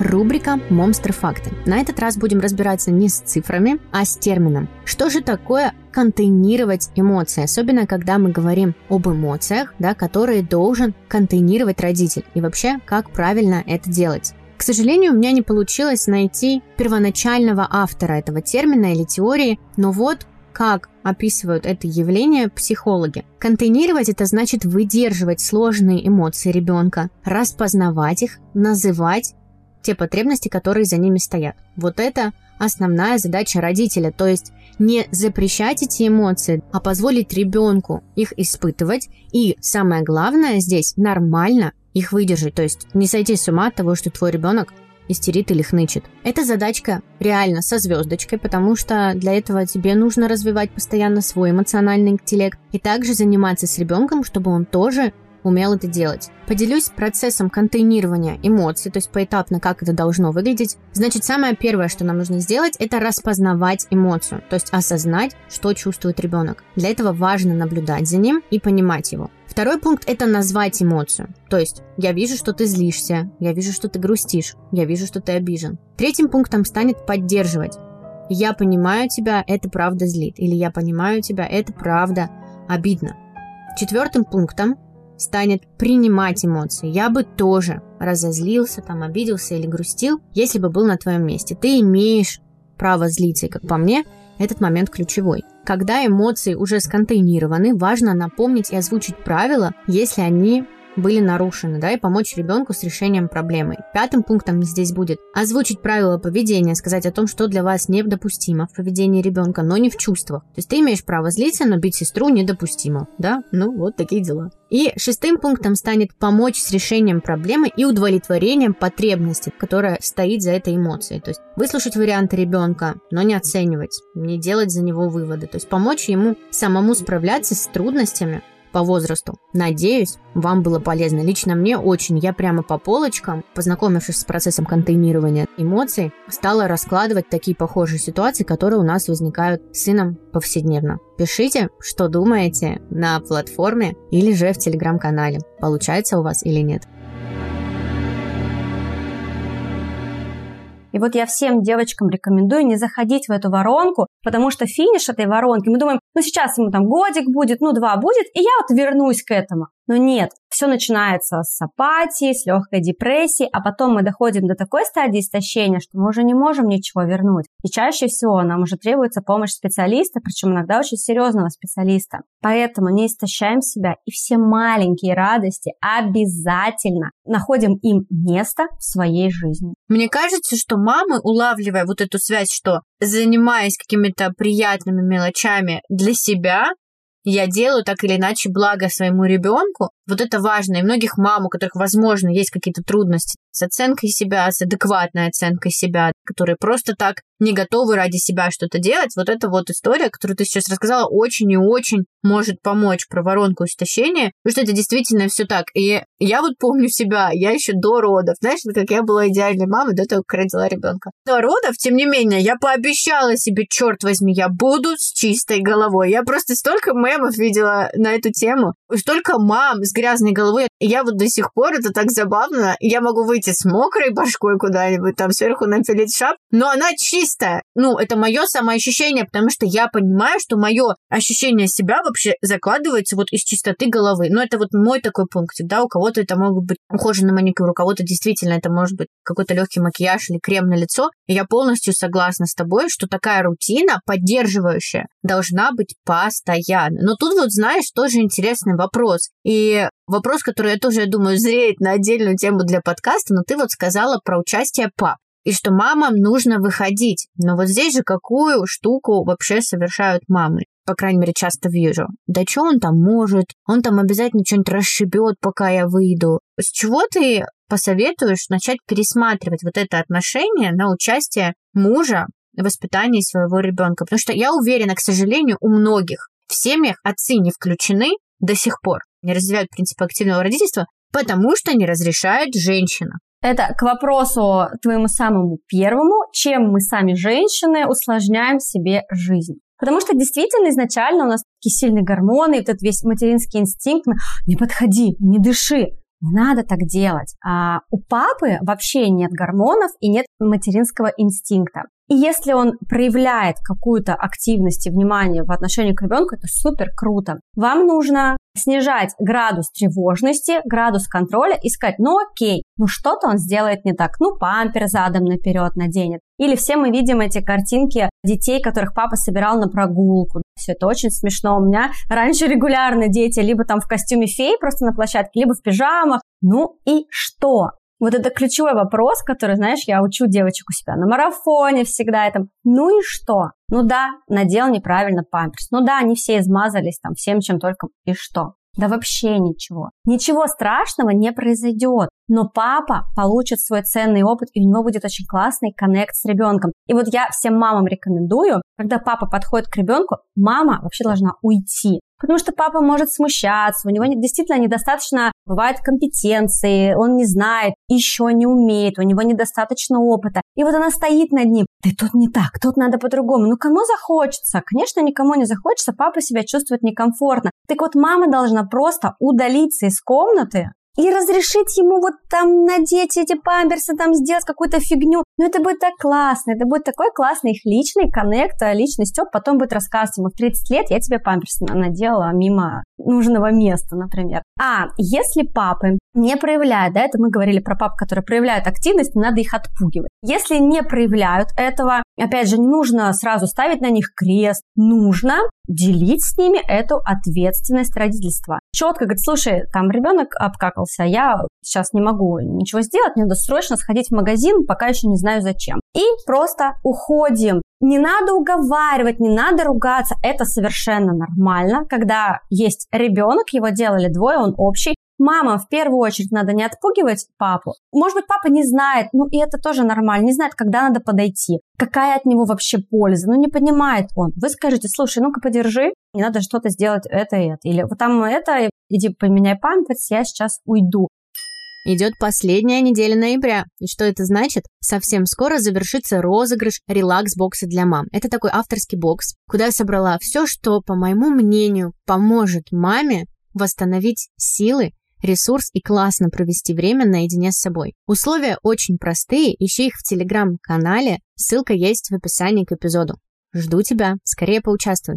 Рубрика «Монстр факты». На этот раз будем разбираться не с цифрами, а с термином. Что же такое контейнировать эмоции, особенно когда мы говорим об эмоциях, да, которые должен контейнировать родитель, и вообще, как правильно это делать. К сожалению, у меня не получилось найти первоначального автора этого термина или теории, но вот как описывают это явление психологи. Контейнировать это значит выдерживать сложные эмоции ребенка, распознавать их, называть те потребности, которые за ними стоят. Вот это основная задача родителя, то есть не запрещать эти эмоции, а позволить ребенку их испытывать и, самое главное здесь, нормально их выдержать, то есть не сойти с ума от того, что твой ребенок истерит или хнычет. Эта задачка реально со звездочкой, потому что для этого тебе нужно развивать постоянно свой эмоциональный интеллект и также заниматься с ребенком, чтобы он тоже умел это делать. Поделюсь процессом контейнирования эмоций, то есть поэтапно, как это должно выглядеть. Значит, самое первое, что нам нужно сделать, это распознавать эмоцию, то есть осознать, что чувствует ребенок. Для этого важно наблюдать за ним и понимать его. Второй пункт – это назвать эмоцию. То есть, я вижу, что ты злишься, я вижу, что ты грустишь, я вижу, что ты обижен. Третьим пунктом станет поддерживать. Я понимаю тебя, это правда злит. Или я понимаю тебя, это правда обидно. Четвертым пунктом станет принимать эмоции. Я бы тоже разозлился, там, обиделся или грустил, если бы был на твоем месте. Ты имеешь право злиться, и, как по мне, этот момент ключевой. Когда эмоции уже сконтейнированы, важно напомнить и озвучить правила, если они были нарушены, да, и помочь ребенку с решением проблемы. Пятым пунктом здесь будет озвучить правила поведения, сказать о том, что для вас недопустимо в поведении ребенка, но не в чувствах. То есть ты имеешь право злиться, но бить сестру недопустимо, да? Ну, вот такие дела. И шестым пунктом станет помочь с решением проблемы и удовлетворением потребности, которая стоит за этой эмоцией. То есть выслушать варианты ребенка, но не оценивать, не делать за него выводы. То есть помочь ему самому справляться с трудностями, по возрасту. Надеюсь, вам было полезно. Лично мне очень. Я прямо по полочкам, познакомившись с процессом контейнирования эмоций, стала раскладывать такие похожие ситуации, которые у нас возникают с сыном повседневно. Пишите, что думаете на платформе или же в телеграм-канале. Получается у вас или нет. И вот я всем девочкам рекомендую не заходить в эту воронку, потому что финиш этой воронки, мы думаем, ну сейчас ему там годик будет, ну два будет, и я вот вернусь к этому. Но нет, все начинается с апатии, с легкой депрессии, а потом мы доходим до такой стадии истощения, что мы уже не можем ничего вернуть. И чаще всего нам уже требуется помощь специалиста, причем иногда очень серьезного специалиста. Поэтому не истощаем себя и все маленькие радости обязательно находим им место в своей жизни. Мне кажется, что мамы, улавливая вот эту связь, что занимаясь какими-то приятными мелочами для себя, я делаю так или иначе благо своему ребенку, вот это важно. И многих мам, у которых, возможно, есть какие-то трудности с оценкой себя, с адекватной оценкой себя, которые просто так не готовы ради себя что-то делать. Вот эта вот история, которую ты сейчас рассказала, очень и очень может помочь про воронку истощения, потому что это действительно все так. И я вот помню себя, я еще до родов, знаешь, как я была идеальной мамой до того, как родила ребенка. До родов, тем не менее, я пообещала себе, черт возьми, я буду с чистой головой. Я просто столько мемов видела на эту тему, столько мам с грязной головой. Я вот до сих пор, это так забавно, я могу выйти с мокрой башкой куда-нибудь, там сверху напилить шап, но она чистая. Ну, это мое самоощущение, потому что я понимаю, что мое ощущение себя вообще закладывается вот из чистоты головы. Но это вот мой такой пунктик, да, у кого-то это могут быть ухоженный маникюр, у кого-то действительно это может быть какой-то легкий макияж или крем на лицо. И я полностью согласна с тобой, что такая рутина поддерживающая должна быть постоянно. Но тут вот, знаешь, тоже интересный вопрос. И вопрос, который я тоже, я думаю, зреет на отдельную тему для подкаста, но ты вот сказала про участие пап и что мамам нужно выходить. Но вот здесь же какую штуку вообще совершают мамы? По крайней мере, часто вижу. Да что он там может? Он там обязательно что-нибудь расшибет, пока я выйду. С чего ты посоветуешь начать пересматривать вот это отношение на участие мужа воспитании своего ребенка? Потому что я уверена, к сожалению, у многих в семьях отцы не включены до сих пор, не развивают принципы активного родительства, потому что не разрешает женщина. Это к вопросу твоему самому первому, чем мы сами женщины усложняем себе жизнь. Потому что действительно изначально у нас такие сильные гормоны, вот этот весь материнский инстинкт, мы, не подходи, не дыши, не надо так делать. А у папы вообще нет гормонов и нет материнского инстинкта. И если он проявляет какую-то активность и внимание в отношении к ребенку, это супер круто. Вам нужно снижать градус тревожности, градус контроля и сказать, ну окей, ну что-то он сделает не так, ну пампер задом наперед наденет. Или все мы видим эти картинки детей, которых папа собирал на прогулку. Все это очень смешно. У меня раньше регулярно дети либо там в костюме феи просто на площадке, либо в пижамах. Ну и что? Вот это ключевой вопрос, который, знаешь, я учу девочек у себя на марафоне всегда это. Ну и что? Ну да, надел неправильно памперс. Ну да, они все измазались там всем, чем только. И что? Да вообще ничего. Ничего страшного не произойдет. Но папа получит свой ценный опыт, и у него будет очень классный коннект с ребенком. И вот я всем мамам рекомендую, когда папа подходит к ребенку, мама вообще должна уйти потому что папа может смущаться, у него действительно недостаточно бывает компетенции, он не знает, еще не умеет, у него недостаточно опыта. И вот она стоит над ним, да тут не так, тут надо по-другому. Ну кому захочется? Конечно, никому не захочется, папа себя чувствует некомфортно. Так вот, мама должна просто удалиться из комнаты, и разрешить ему вот там надеть эти памперсы, там сделать какую-то фигню. Ну, это будет так классно, это будет такой классный их личный коннект, а личный стёб, потом будет рассказывать ему в 30 лет, я тебе памперс надела мимо нужного места, например. А если папы не проявляют, да, это мы говорили про пап, которые проявляют активность, надо их отпугивать. Если не проявляют этого, опять же, не нужно сразу ставить на них крест, нужно делить с ними эту ответственность родительства. Четко говорит, слушай, там ребенок обкакался, я сейчас не могу ничего сделать, мне надо срочно сходить в магазин, пока еще не знаю зачем. И просто уходим. Не надо уговаривать, не надо ругаться. Это совершенно нормально, когда есть ребенок, его делали двое, он общий, Мама, в первую очередь надо не отпугивать папу. Может быть, папа не знает, ну и это тоже нормально, не знает, когда надо подойти, какая от него вообще польза, ну не понимает он. Вы скажете, слушай, ну-ка подержи, не надо что-то сделать это и это. Или вот там это, иди поменяй памперс, я сейчас уйду. Идет последняя неделя ноября. И что это значит? Совсем скоро завершится розыгрыш релакс-бокса для мам. Это такой авторский бокс, куда я собрала все, что, по моему мнению, поможет маме восстановить силы ресурс и классно провести время наедине с собой. Условия очень простые, ищи их в телеграм-канале, ссылка есть в описании к эпизоду. Жду тебя, скорее поучаствуй.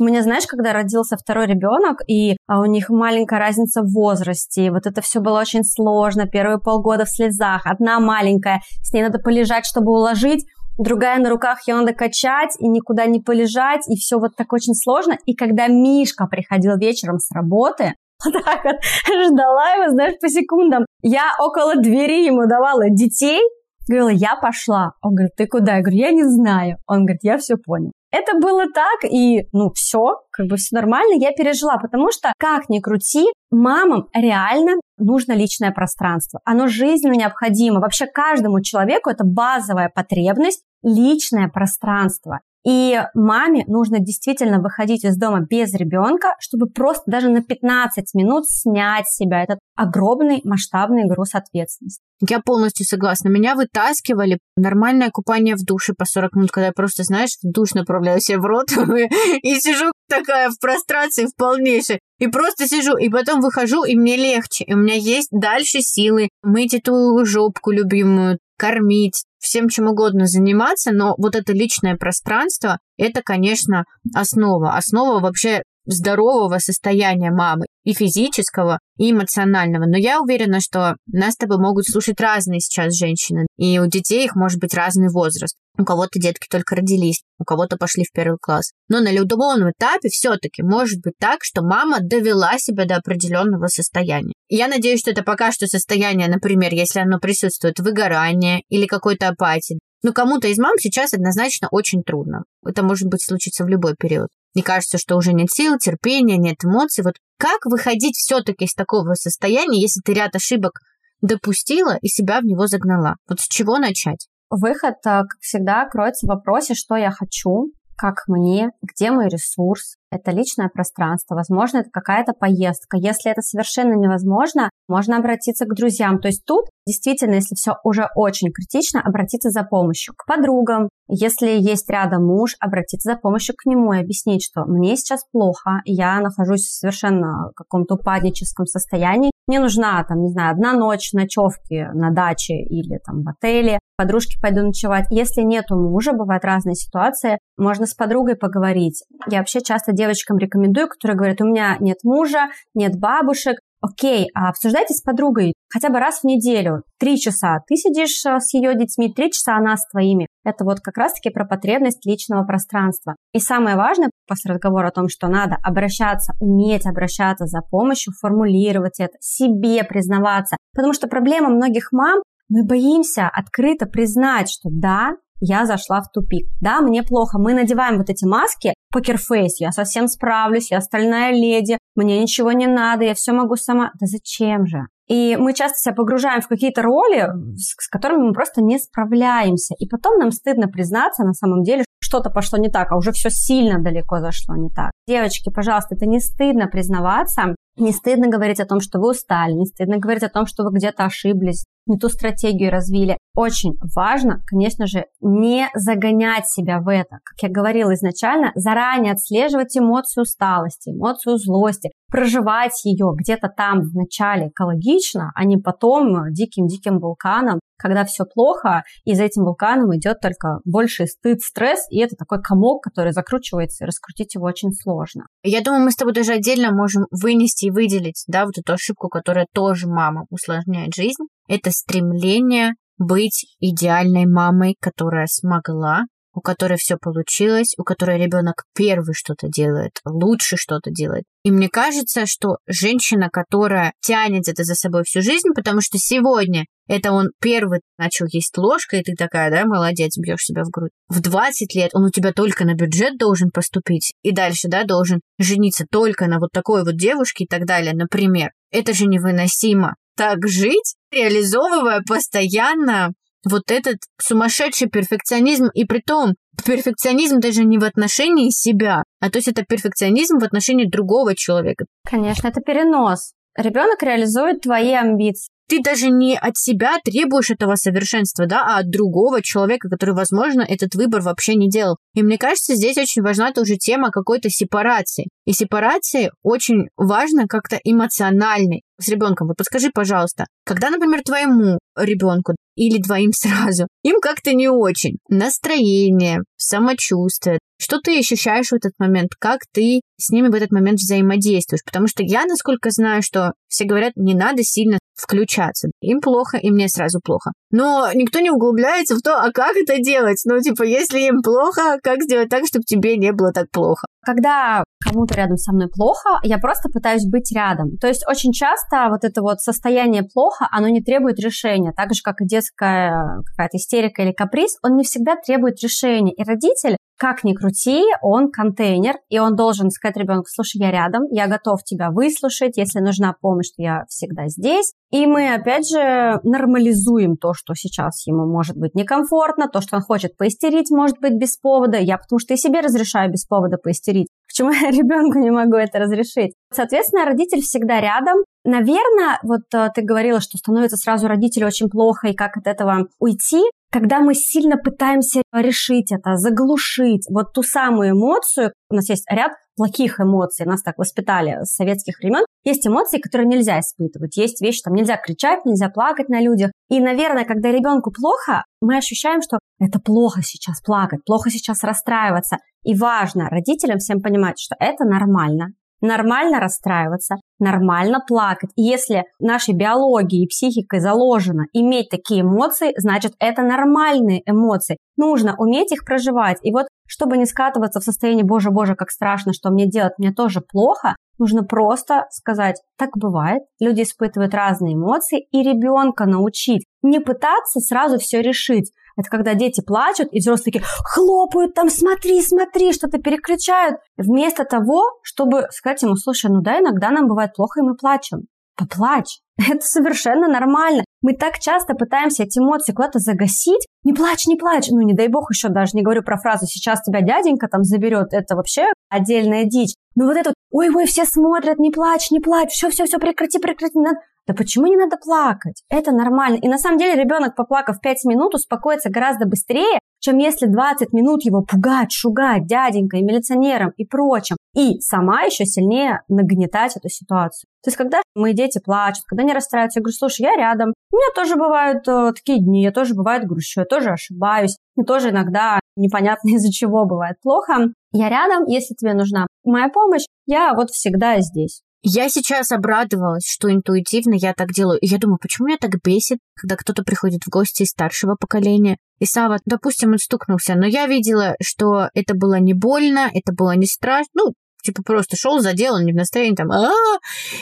У меня, знаешь, когда родился второй ребенок, и а, у них маленькая разница в возрасте, вот это все было очень сложно, первые полгода в слезах, одна маленькая, с ней надо полежать, чтобы уложить, другая на руках, ее надо качать и никуда не полежать, и все вот так очень сложно. И когда Мишка приходил вечером с работы, так вот ждала его, знаешь, по секундам. Я около двери ему давала детей, говорила, я пошла. Он говорит, ты куда? Я говорю, я не знаю. Он говорит, я все понял. Это было так, и, ну, все, как бы все нормально, я пережила, потому что, как ни крути, мамам реально нужно личное пространство. Оно жизненно необходимо. Вообще каждому человеку это базовая потребность, личное пространство. И маме нужно действительно выходить из дома без ребенка, чтобы просто даже на 15 минут снять с себя этот огромный масштабный груз ответственности. Я полностью согласна. Меня вытаскивали нормальное купание в душе по 40 минут, когда я просто, знаешь, в душ направляю себе в рот и сижу такая в прострации в полнейшей. И просто сижу, и потом выхожу, и мне легче. И у меня есть дальше силы мыть эту жопку любимую, кормить, всем чем угодно заниматься, но вот это личное пространство, это, конечно, основа. Основа вообще здорового состояния мамы, и физического, и эмоционального. Но я уверена, что нас с тобой могут слушать разные сейчас женщины, и у детей их может быть разный возраст. У кого-то детки только родились, у кого-то пошли в первый класс. Но на любом этапе все-таки может быть так, что мама довела себя до определенного состояния. Я надеюсь, что это пока что состояние, например, если оно присутствует, выгорание или какой-то апатии. Но кому-то из мам сейчас однозначно очень трудно. Это может быть случиться в любой период. Мне кажется, что уже нет сил, терпения, нет эмоций. Вот как выходить все-таки из такого состояния, если ты ряд ошибок допустила и себя в него загнала? Вот с чего начать? Выход, э, как всегда, кроется в вопросе, что я хочу, как мне, где мой ресурс, это личное пространство, возможно, это какая-то поездка. Если это совершенно невозможно, можно обратиться к друзьям. То есть тут действительно, если все уже очень критично, обратиться за помощью к подругам. Если есть рядом муж, обратиться за помощью к нему и объяснить, что мне сейчас плохо, я нахожусь в совершенно каком-то упадническом состоянии, мне нужна, там, не знаю, одна ночь ночевки на даче или там в отеле, подружки пойду ночевать. Если нету мужа, бывают разные ситуации, можно с подругой поговорить. Я вообще часто девочкам рекомендую, которые говорят, у меня нет мужа, нет бабушек, Окей, а обсуждайте с подругой хотя бы раз в неделю, три часа. Ты сидишь э, с ее детьми, три часа она с твоими. Это вот как раз-таки про потребность личного пространства. И самое важное после разговора о том, что надо обращаться, уметь обращаться за помощью, формулировать это, себе признаваться. Потому что проблема многих мам, мы боимся открыто признать, что да, я зашла в тупик. Да, мне плохо. Мы надеваем вот эти маски, покерфейс, я совсем справлюсь, я остальная леди, мне ничего не надо, я все могу сама. Да зачем же? И мы часто себя погружаем в какие-то роли, с которыми мы просто не справляемся. И потом нам стыдно признаться на самом деле, что-то пошло не так, а уже все сильно далеко зашло не так. Девочки, пожалуйста, это не стыдно признаваться, не стыдно говорить о том, что вы устали, не стыдно говорить о том, что вы где-то ошиблись, не ту стратегию развили. Очень важно, конечно же, не загонять себя в это. Как я говорила изначально, заранее отслеживать эмоцию усталости, эмоцию злости, проживать ее где-то там в начале экологично, а не потом диким-диким вулканом, когда все плохо, и за этим вулканом идет только больше стыд, стресс, и это такой комок, который закручивается, и раскрутить его очень сложно. Я думаю, мы с тобой даже отдельно можем вынести и выделить, да, вот эту ошибку, которая тоже мама усложняет жизнь. Это стремление быть идеальной мамой, которая смогла у которой все получилось, у которой ребенок первый что-то делает, лучше что-то делает. И мне кажется, что женщина, которая тянет это за собой всю жизнь, потому что сегодня это он первый начал есть ложкой, и ты такая, да, молодец, бьешь себя в грудь. В 20 лет он у тебя только на бюджет должен поступить, и дальше, да, должен жениться только на вот такой вот девушке и так далее, например. Это же невыносимо. Так жить, реализовывая постоянно вот этот сумасшедший перфекционизм, и при том перфекционизм даже не в отношении себя, а то есть это перфекционизм в отношении другого человека. Конечно, это перенос. Ребенок реализует твои амбиции. Ты даже не от себя требуешь этого совершенства, да, а от другого человека, который, возможно, этот выбор вообще не делал. И мне кажется, здесь очень важна тоже тема какой-то сепарации. И сепарации очень важно как-то эмоциональной с ребенком. Вот подскажи, пожалуйста, когда, например, твоему ребенку или двоим сразу, им как-то не очень. Настроение, самочувствие. Что ты ощущаешь в этот момент? Как ты с ними в этот момент взаимодействуешь? Потому что я, насколько знаю, что все говорят, не надо сильно включаться. Им плохо, и мне сразу плохо. Но никто не углубляется в то, а как это делать? Ну, типа, если им плохо, как сделать так, чтобы тебе не было так плохо? Когда кому-то рядом со мной плохо, я просто пытаюсь быть рядом. То есть очень часто вот это вот состояние плохо, оно не требует решения. Так же, как и детская какая-то истерика или каприз, он не всегда требует решения. И родитель, как ни крути, он контейнер, и он должен сказать ребенку, слушай, я рядом, я готов тебя выслушать, если нужна помощь, то я всегда здесь. И мы, опять же, нормализуем то, что сейчас ему может быть некомфортно, то, что он хочет поистерить, может быть, без повода. Я потому что и себе разрешаю без повода поистерить. Почему я ребенку не могу это разрешить? Соответственно, родитель всегда рядом. Наверное, вот э, ты говорила, что становится сразу родителю очень плохо, и как от этого уйти когда мы сильно пытаемся решить это, заглушить вот ту самую эмоцию, у нас есть ряд плохих эмоций, нас так воспитали с советских времен, есть эмоции, которые нельзя испытывать, есть вещи, там нельзя кричать, нельзя плакать на людях. И, наверное, когда ребенку плохо, мы ощущаем, что это плохо сейчас плакать, плохо сейчас расстраиваться. И важно родителям всем понимать, что это нормально, нормально расстраиваться, нормально плакать. И если нашей биологией и психикой заложено иметь такие эмоции, значит, это нормальные эмоции. Нужно уметь их проживать. И вот, чтобы не скатываться в состояние «Боже, Боже, как страшно, что мне делать, мне тоже плохо», нужно просто сказать «Так бывает». Люди испытывают разные эмоции, и ребенка научить не пытаться сразу все решить, это когда дети плачут, и взрослые такие хлопают там, смотри, смотри, что-то переключают. Вместо того, чтобы сказать ему, слушай, ну да, иногда нам бывает плохо, и мы плачем. Поплачь. Это совершенно нормально. Мы так часто пытаемся эти эмоции куда-то загасить. Не плачь, не плачь. Ну, не дай бог еще даже не говорю про фразу «сейчас тебя дяденька там заберет». Это вообще отдельная дичь. Ну вот это «ой-ой, все смотрят, не плачь, не плачь, все-все-все, прекрати, прекрати». Надо... Да почему не надо плакать? Это нормально. И на самом деле ребенок, поплакав 5 минут, успокоится гораздо быстрее, чем если 20 минут его пугать, шугать дяденькой, милиционером и прочим. И сама еще сильнее нагнетать эту ситуацию. То есть, когда мои дети плачут, когда они расстраиваются, я говорю, слушай, я рядом. У меня тоже бывают э, такие дни, я тоже бывает грущу, я тоже ошибаюсь. Мне тоже иногда непонятно из-за чего бывает плохо. Я рядом, если тебе нужна моя помощь, я вот всегда здесь. Я сейчас обрадовалась, что интуитивно я так делаю. И я думаю, почему меня так бесит, когда кто-то приходит в гости из старшего поколения. И Сава, допустим, он стукнулся, но я видела, что это было не больно, это было не страшно. Ну, типа просто шел, задел, он не в настроении, там, а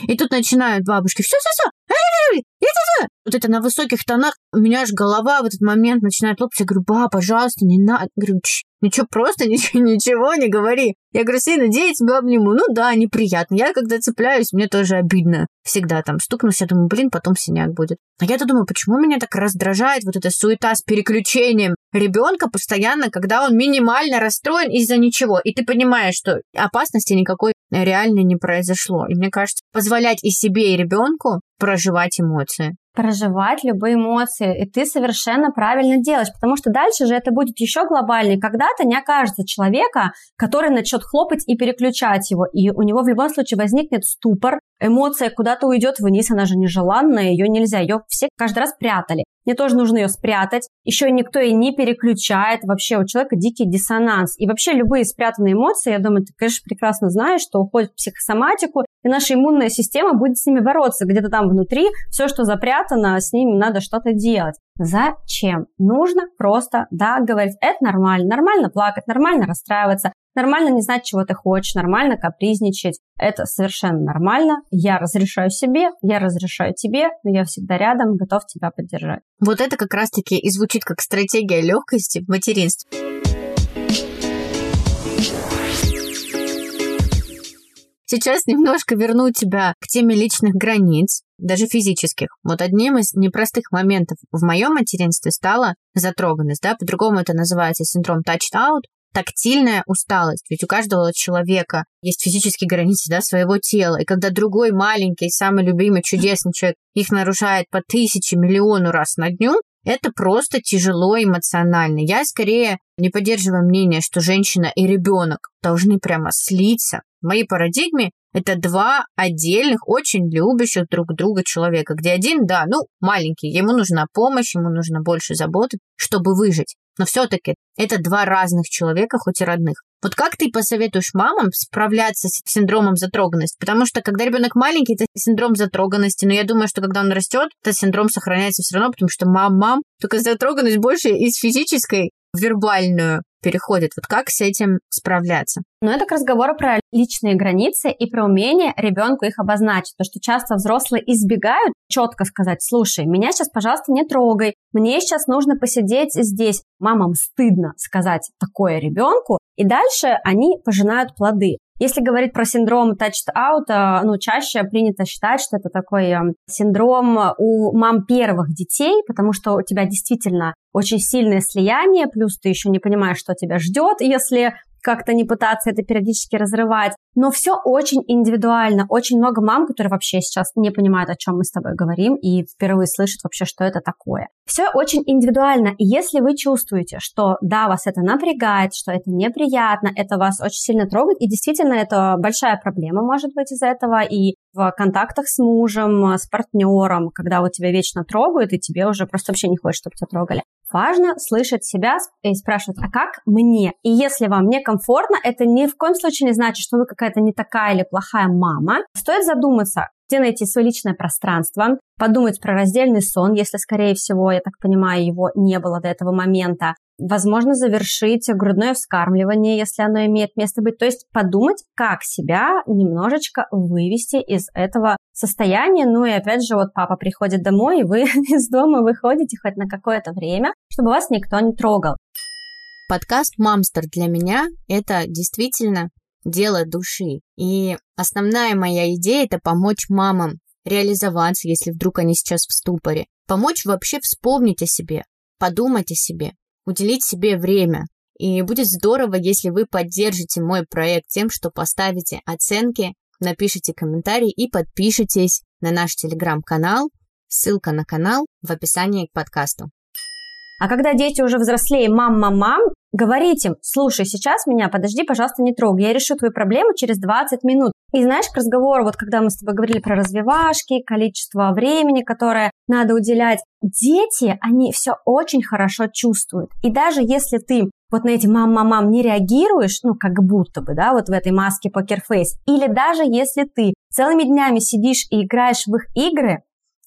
И тут начинают бабушки, все, все, все, вот это на высоких тонах, у меня аж голова в этот момент начинает лопаться. Я говорю, ба, пожалуйста, не надо. Говорю, ничего, просто ничего, ничего не говори. Я говорю, Сина, я тебя обниму? Ну да, неприятно. Я когда цепляюсь, мне тоже обидно. Всегда там стукнулся, я думаю, блин, потом синяк будет. А я-то думаю, почему меня так раздражает вот эта суета с переключением ребенка постоянно, когда он минимально расстроен из-за ничего. И ты понимаешь, что опасности никакой реально не произошло. И мне кажется, позволять и себе, и ребенку проживать эмоции проживать любые эмоции, и ты совершенно правильно делаешь, потому что дальше же это будет еще глобальнее. Когда-то не окажется человека, который начнет хлопать и переключать его, и у него в любом случае возникнет ступор, эмоция куда-то уйдет вниз, она же нежеланная, ее нельзя, ее все каждый раз прятали. Мне тоже нужно ее спрятать. Еще никто и не переключает. Вообще у человека дикий диссонанс. И вообще любые спрятанные эмоции, я думаю, ты, конечно, прекрасно знаешь, что уходят в психосоматику, и наша иммунная система будет с ними бороться. Где-то там внутри все, что запрятано, с ними надо что-то делать. Зачем? Нужно просто, да, говорить, это нормально, нормально плакать, нормально расстраиваться, нормально не знать, чего ты хочешь, нормально капризничать. Это совершенно нормально. Я разрешаю себе, я разрешаю тебе, но я всегда рядом, готов тебя поддержать. Вот это как раз-таки и звучит как стратегия легкости в материнстве. Сейчас немножко верну тебя к теме личных границ, даже физических. Вот одним из непростых моментов в моем материнстве стала затроганность, да, по-другому это называется синдром out, тактильная усталость. Ведь у каждого человека есть физические границы да, своего тела. И когда другой маленький, самый любимый, чудесный человек их нарушает по тысяче, миллиону раз на дню, это просто тяжело эмоционально. Я скорее не поддерживаю мнение, что женщина и ребенок должны прямо слиться. В моей парадигме это два отдельных, очень любящих друг друга человека, где один, да, ну, маленький, ему нужна помощь, ему нужно больше заботы, чтобы выжить. Но все-таки это два разных человека, хоть и родных. Вот как ты посоветуешь мамам справляться с синдромом затроганности? Потому что когда ребенок маленький, это синдром затроганности, но я думаю, что когда он растет, этот синдром сохраняется все равно, потому что мам-мам, только затроганность больше из физической в вербальную переходит. Вот как с этим справляться? Ну, это к разговору про личные границы и про умение ребенку их обозначить. То, что часто взрослые избегают четко сказать, слушай, меня сейчас, пожалуйста, не трогай, мне сейчас нужно посидеть здесь. Мамам стыдно сказать такое ребенку, и дальше они пожинают плоды. Если говорить про синдром touched out, э, ну, чаще принято считать, что это такой э, синдром у мам первых детей, потому что у тебя действительно очень сильное слияние, плюс ты еще не понимаешь, что тебя ждет, если как-то не пытаться это периодически разрывать. Но все очень индивидуально. Очень много мам, которые вообще сейчас не понимают, о чем мы с тобой говорим, и впервые слышат вообще, что это такое. Все очень индивидуально. И если вы чувствуете, что да, вас это напрягает, что это неприятно, это вас очень сильно трогает, и действительно это большая проблема может быть из этого, и в контактах с мужем, с партнером, когда вот тебя вечно трогают, и тебе уже просто вообще не хочется, чтобы тебя трогали. Важно слышать себя и спрашивать, а как мне? И если вам некомфортно, это ни в коем случае не значит, что вы какая-то не такая или плохая мама. Стоит задуматься, где найти свое личное пространство, подумать про раздельный сон, если, скорее всего, я так понимаю, его не было до этого момента, возможно, завершить грудное вскармливание, если оно имеет место быть. То есть подумать, как себя немножечко вывести из этого состояния. Ну и опять же, вот папа приходит домой, и вы из дома выходите хоть на какое-то время, чтобы вас никто не трогал. Подкаст «Мамстер» для меня – это действительно дело души. И основная моя идея – это помочь мамам реализоваться, если вдруг они сейчас в ступоре. Помочь вообще вспомнить о себе, подумать о себе, уделить себе время. И будет здорово, если вы поддержите мой проект тем, что поставите оценки, напишите комментарий и подпишитесь на наш телеграм-канал. Ссылка на канал в описании к подкасту. А когда дети уже взрослее, мам-мам-мам, говорить им, слушай, сейчас меня, подожди, пожалуйста, не трогай, я решу твою проблему через 20 минут. И знаешь, к разговору, вот когда мы с тобой говорили про развивашки, количество времени, которое надо уделять, дети, они все очень хорошо чувствуют. И даже если ты вот на эти мам-мам-мам не реагируешь, ну, как будто бы, да, вот в этой маске покерфейс, или даже если ты целыми днями сидишь и играешь в их игры,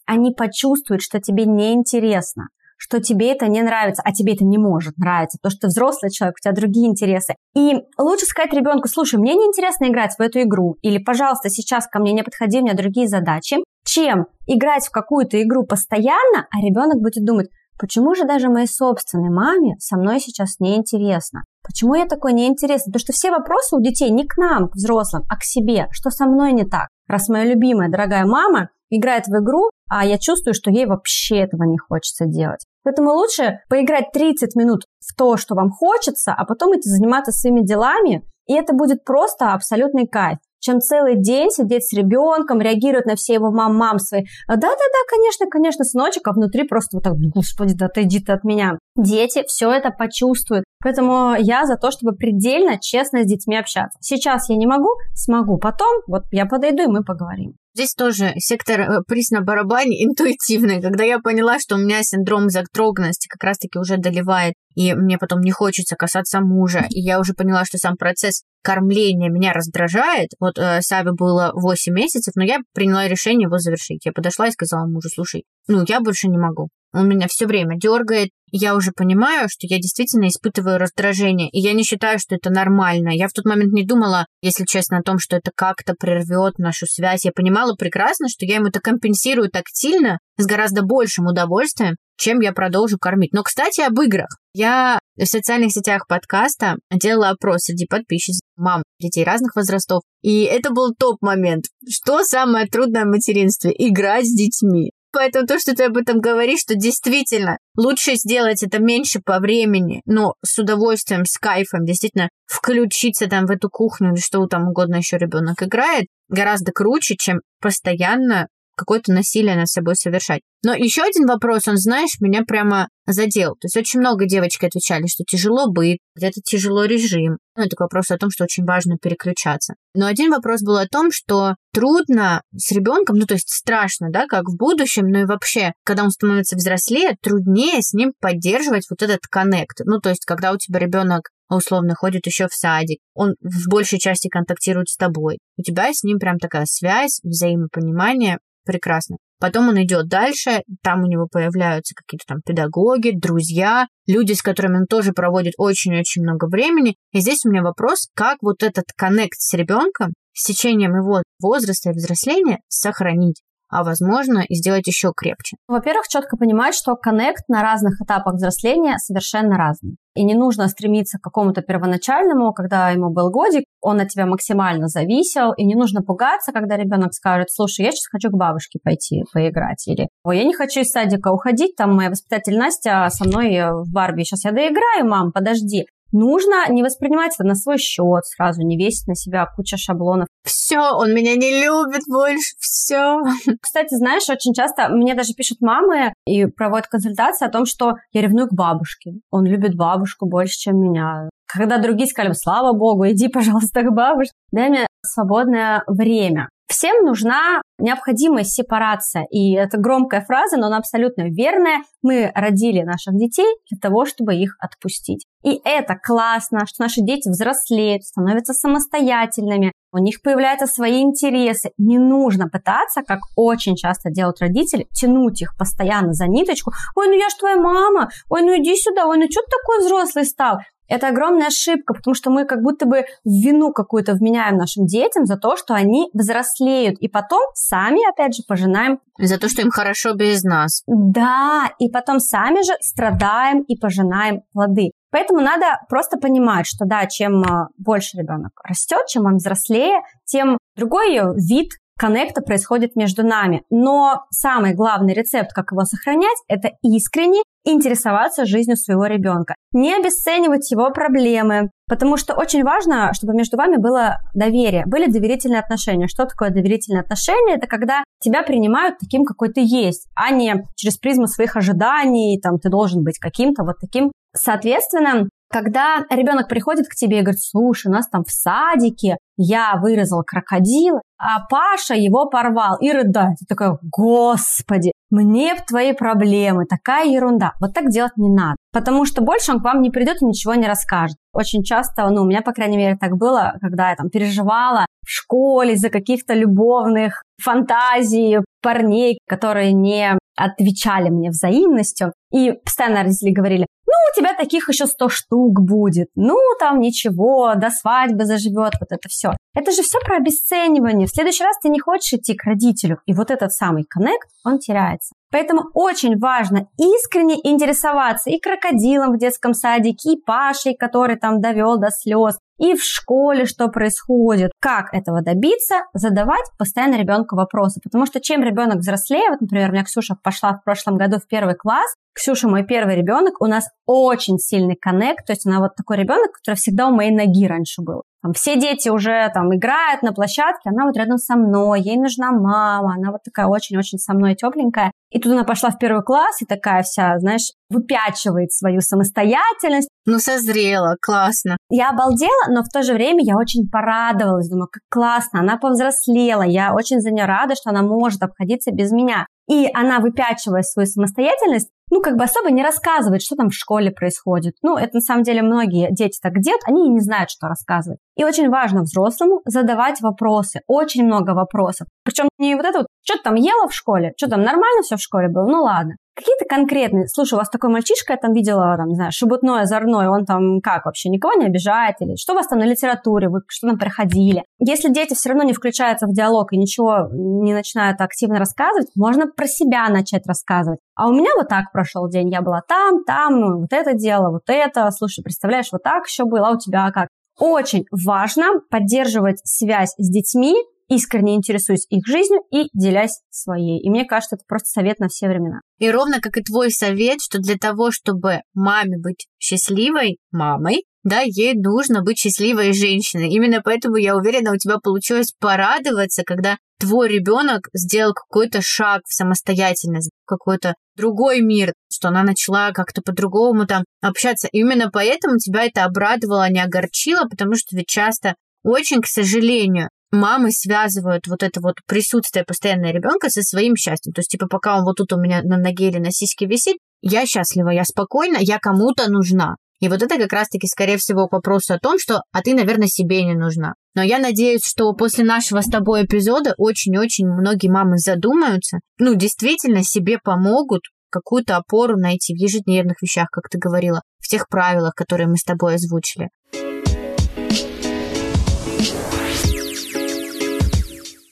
они почувствуют, что тебе неинтересно что тебе это не нравится, а тебе это не может нравиться, потому что ты взрослый человек, у тебя другие интересы. И лучше сказать ребенку, слушай, мне неинтересно играть в эту игру, или, пожалуйста, сейчас ко мне не подходи, у меня другие задачи, чем играть в какую-то игру постоянно, а ребенок будет думать, почему же даже моей собственной маме со мной сейчас неинтересно? Почему я такой неинтересный? Потому что все вопросы у детей не к нам, к взрослым, а к себе. Что со мной не так? Раз моя любимая, дорогая мама играет в игру, а я чувствую, что ей вообще этого не хочется делать. Поэтому лучше поиграть 30 минут в то, что вам хочется, а потом идти заниматься своими делами, и это будет просто абсолютный кайф чем целый день сидеть с ребенком, реагировать на все его мам-мам свои. Да-да-да, конечно, конечно, сыночек, а внутри просто вот так, господи, да отойди ты от меня. Дети все это почувствуют. Поэтому я за то, чтобы предельно честно с детьми общаться. Сейчас я не могу, смогу. Потом вот я подойду, и мы поговорим. Здесь тоже сектор э, приз на барабане интуитивный. Когда я поняла, что у меня синдром затрогности как раз-таки уже доливает, и мне потом не хочется касаться мужа, и я уже поняла, что сам процесс кормления меня раздражает. Вот э, Саве было 8 месяцев, но я приняла решение его завершить. Я подошла и сказала мужу, слушай, ну я больше не могу. Он меня все время дергает. Я уже понимаю, что я действительно испытываю раздражение. И я не считаю, что это нормально. Я в тот момент не думала, если честно, о том, что это как-то прервет нашу связь. Я понимала прекрасно, что я ему это компенсирую тактильно с гораздо большим удовольствием, чем я продолжу кормить. Но, кстати, об играх. Я в социальных сетях подкаста делала опрос среди подписчиц, мам детей разных возрастов. И это был топ-момент. Что самое трудное в материнстве? Играть с детьми. Поэтому то, что ты об этом говоришь, что действительно лучше сделать это меньше по времени, но с удовольствием, с кайфом, действительно включиться там в эту кухню или что там угодно еще ребенок играет, гораздо круче, чем постоянно какое-то насилие над собой совершать. Но еще один вопрос, он, знаешь, меня прямо задел. То есть очень много девочки отвечали, что тяжело быт, где-то тяжело режим. Ну, это вопрос о том, что очень важно переключаться. Но один вопрос был о том, что трудно с ребенком, ну, то есть страшно, да, как в будущем, но и вообще, когда он становится взрослее, труднее с ним поддерживать вот этот коннект. Ну, то есть, когда у тебя ребенок условно ходит еще в садик, он в большей части контактирует с тобой. У тебя с ним прям такая связь, взаимопонимание прекрасно. Потом он идет дальше, там у него появляются какие-то там педагоги, друзья, люди, с которыми он тоже проводит очень-очень много времени. И здесь у меня вопрос, как вот этот коннект с ребенком с течением его возраста и взросления сохранить а возможно и сделать еще крепче. Во-первых, четко понимать, что коннект на разных этапах взросления совершенно разный. И не нужно стремиться к какому-то первоначальному, когда ему был годик, он от тебя максимально зависел, и не нужно пугаться, когда ребенок скажет, слушай, я сейчас хочу к бабушке пойти поиграть, или ой, я не хочу из садика уходить, там моя воспитатель Настя со мной в Барби, сейчас я доиграю, мам, подожди. Нужно не воспринимать это на свой счет, сразу не весить на себя куча шаблонов. Все, он меня не любит больше, все. Кстати, знаешь, очень часто мне даже пишут мамы и проводят консультации о том, что я ревную к бабушке. Он любит бабушку больше, чем меня. Когда другие сказали, слава богу, иди, пожалуйста, к бабушке, дай мне свободное время. Всем нужна необходимая сепарация. И это громкая фраза, но она абсолютно верная. Мы родили наших детей для того, чтобы их отпустить. И это классно, что наши дети взрослеют, становятся самостоятельными, у них появляются свои интересы. Не нужно пытаться, как очень часто делают родители, тянуть их постоянно за ниточку. Ой, ну я ж твоя мама, ой, ну иди сюда, ой, ну что ты такой взрослый стал? Это огромная ошибка, потому что мы как будто бы вину какую-то вменяем нашим детям за то, что они взрослеют, и потом сами, опять же, пожинаем... За то, что им хорошо без нас. Да, и потом сами же страдаем и пожинаем плоды. Поэтому надо просто понимать, что да, чем а, больше ребенок растет, чем он взрослее, тем другой вид коннекта происходит между нами. Но самый главный рецепт, как его сохранять, это искренне интересоваться жизнью своего ребенка. Не обесценивать его проблемы, потому что очень важно, чтобы между вами было доверие, были доверительные отношения. Что такое доверительные отношения? Это когда тебя принимают таким, какой ты есть, а не через призму своих ожиданий, там, ты должен быть каким-то вот таким. Соответственно, когда ребенок приходит к тебе и говорит, слушай, у нас там в садике я вырезал крокодила, а Паша его порвал и рыдает. Ты такой, господи, мне в твои проблемы, такая ерунда. Вот так делать не надо, потому что больше он к вам не придет и ничего не расскажет. Очень часто, ну, у меня, по крайней мере, так было, когда я там переживала в школе из-за каких-то любовных фантазий парней, которые не отвечали мне взаимностью. И постоянно родители говорили, ну, у тебя таких еще 100 штук будет, ну, там ничего, до свадьбы заживет, вот это все. Это же все про обесценивание. В следующий раз ты не хочешь идти к родителю, и вот этот самый коннект, он теряется. Поэтому очень важно искренне интересоваться и крокодилом в детском садике, и Пашей, который там довел до слез, и в школе, что происходит. Как этого добиться? Задавать постоянно ребенку вопросы. Потому что чем ребенок взрослее, вот, например, у меня Ксюша пошла в прошлом году в первый класс, Ксюша мой первый ребенок, у нас очень сильный коннект, то есть она вот такой ребенок, который всегда у моей ноги раньше был. Там все дети уже там играют на площадке, она вот рядом со мной, ей нужна мама, она вот такая очень-очень со мной тепленькая. И тут она пошла в первый класс и такая вся, знаешь, выпячивает свою самостоятельность. Ну, созрела, классно. Я обалдела, но в то же время я очень порадовалась, думаю, как классно, она повзрослела, я очень за нее рада, что она может обходиться без меня. И она, выпячивая свою самостоятельность, ну, как бы особо не рассказывает, что там в школе происходит. Ну, это на самом деле многие дети так делают, они не знают, что рассказывать. И очень важно взрослому задавать вопросы, очень много вопросов. Причем не вот это вот, что ты там ела в школе, что там нормально все в школе было, ну ладно. Какие-то конкретные, слушай, у вас такой мальчишка, я там видела, там, не знаю, шебутной, озорной, он там как вообще, никого не обижает? Или что у вас там на литературе, вы что там проходили? Если дети все равно не включаются в диалог и ничего не начинают активно рассказывать, можно про себя начать рассказывать. А у меня вот так прошел день, я была там, там, вот это дело, вот это, слушай, представляешь, вот так еще было, а у тебя как? Очень важно поддерживать связь с детьми искренне интересуясь их жизнью и делясь своей. И мне кажется, это просто совет на все времена. И ровно как и твой совет, что для того, чтобы маме быть счастливой мамой, да, ей нужно быть счастливой женщиной. Именно поэтому я уверена, у тебя получилось порадоваться, когда твой ребенок сделал какой-то шаг в самостоятельность, какой-то другой мир, что она начала как-то по-другому там общаться. И именно поэтому тебя это обрадовало, а не огорчило, потому что ведь часто, очень, к сожалению, мамы связывают вот это вот присутствие постоянного ребенка со своим счастьем. То есть, типа, пока он вот тут у меня на ноге или на сиське висит, я счастлива, я спокойна, я кому-то нужна. И вот это как раз-таки, скорее всего, к вопросу о том, что «а ты, наверное, себе не нужна». Но я надеюсь, что после нашего с тобой эпизода очень-очень многие мамы задумаются, ну, действительно себе помогут какую-то опору найти в ежедневных вещах, как ты говорила, в тех правилах, которые мы с тобой озвучили.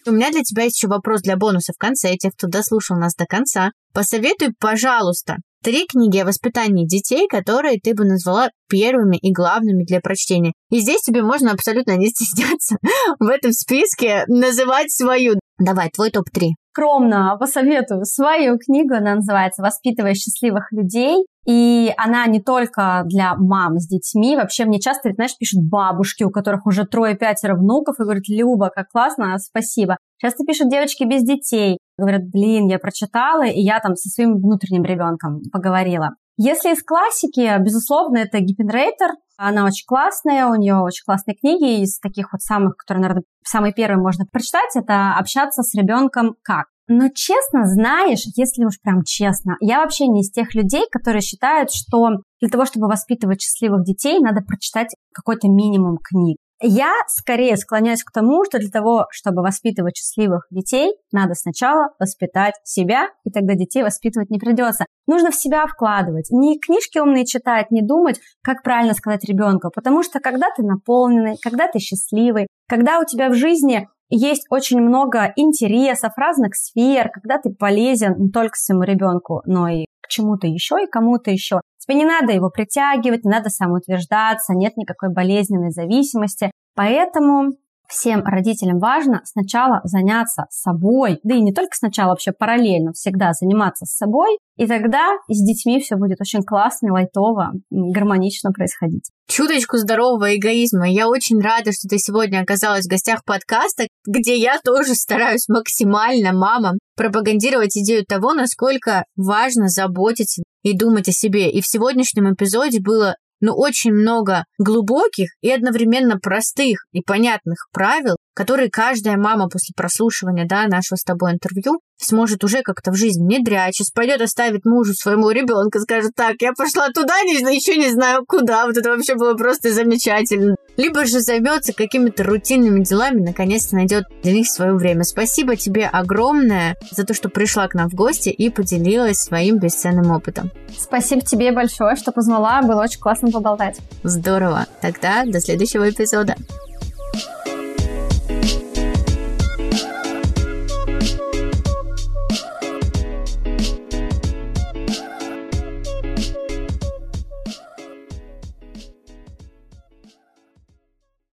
У меня для тебя есть еще вопрос для бонуса в конце, тех, кто дослушал нас до конца. Посоветуй, пожалуйста, Три книги о воспитании детей, которые ты бы назвала первыми и главными для прочтения. И здесь тебе можно абсолютно не стесняться в этом списке называть свою. Давай, твой топ-3. Скромно посоветую свою книгу, она называется «Воспитывая счастливых людей». И она не только для мам с детьми. Вообще мне часто, знаешь, пишут бабушки, у которых уже трое-пятеро внуков, и говорят, Люба, как классно, спасибо. Часто пишут девочки без детей. Говорят, блин, я прочитала, и я там со своим внутренним ребенком поговорила. Если из классики, безусловно, это Гиппенрейтер. Она очень классная, у нее очень классные книги. Из таких вот самых, которые, наверное, самый первый можно прочитать, это «Общаться с ребенком как». Но честно, знаешь, если уж прям честно, я вообще не из тех людей, которые считают, что для того, чтобы воспитывать счастливых детей, надо прочитать какой-то минимум книг. Я скорее склоняюсь к тому, что для того, чтобы воспитывать счастливых детей, надо сначала воспитать себя, и тогда детей воспитывать не придется. Нужно в себя вкладывать. Не книжки умные читать, не думать, как правильно сказать ребенку. Потому что когда ты наполненный, когда ты счастливый, когда у тебя в жизни есть очень много интересов, разных сфер, когда ты полезен не только своему ребенку, но и к чему-то еще и кому-то еще. Тебе не надо его притягивать, не надо самоутверждаться, нет никакой болезненной зависимости. Поэтому всем родителям важно сначала заняться собой, да и не только сначала, вообще параллельно всегда заниматься с собой, и тогда с детьми все будет очень классно, лайтово, гармонично происходить. Чуточку здорового эгоизма. Я очень рада, что ты сегодня оказалась в гостях подкаста, где я тоже стараюсь максимально мамам пропагандировать идею того, насколько важно заботиться и думать о себе. И в сегодняшнем эпизоде было ну, очень много глубоких и одновременно простых и понятных правил, которые каждая мама после прослушивания да, нашего с тобой интервью сможет уже как-то в жизнь внедрять. Сейчас пойдет оставить мужу своему ребенка, скажет, так, я пошла туда, не, еще не знаю куда. Вот это вообще было просто замечательно. Либо же займется какими-то рутинными делами, наконец-то найдет для них свое время. Спасибо тебе огромное за то, что пришла к нам в гости и поделилась своим бесценным опытом. Спасибо тебе большое, что позвала. Было очень классно поболтать. Здорово. Тогда до следующего эпизода.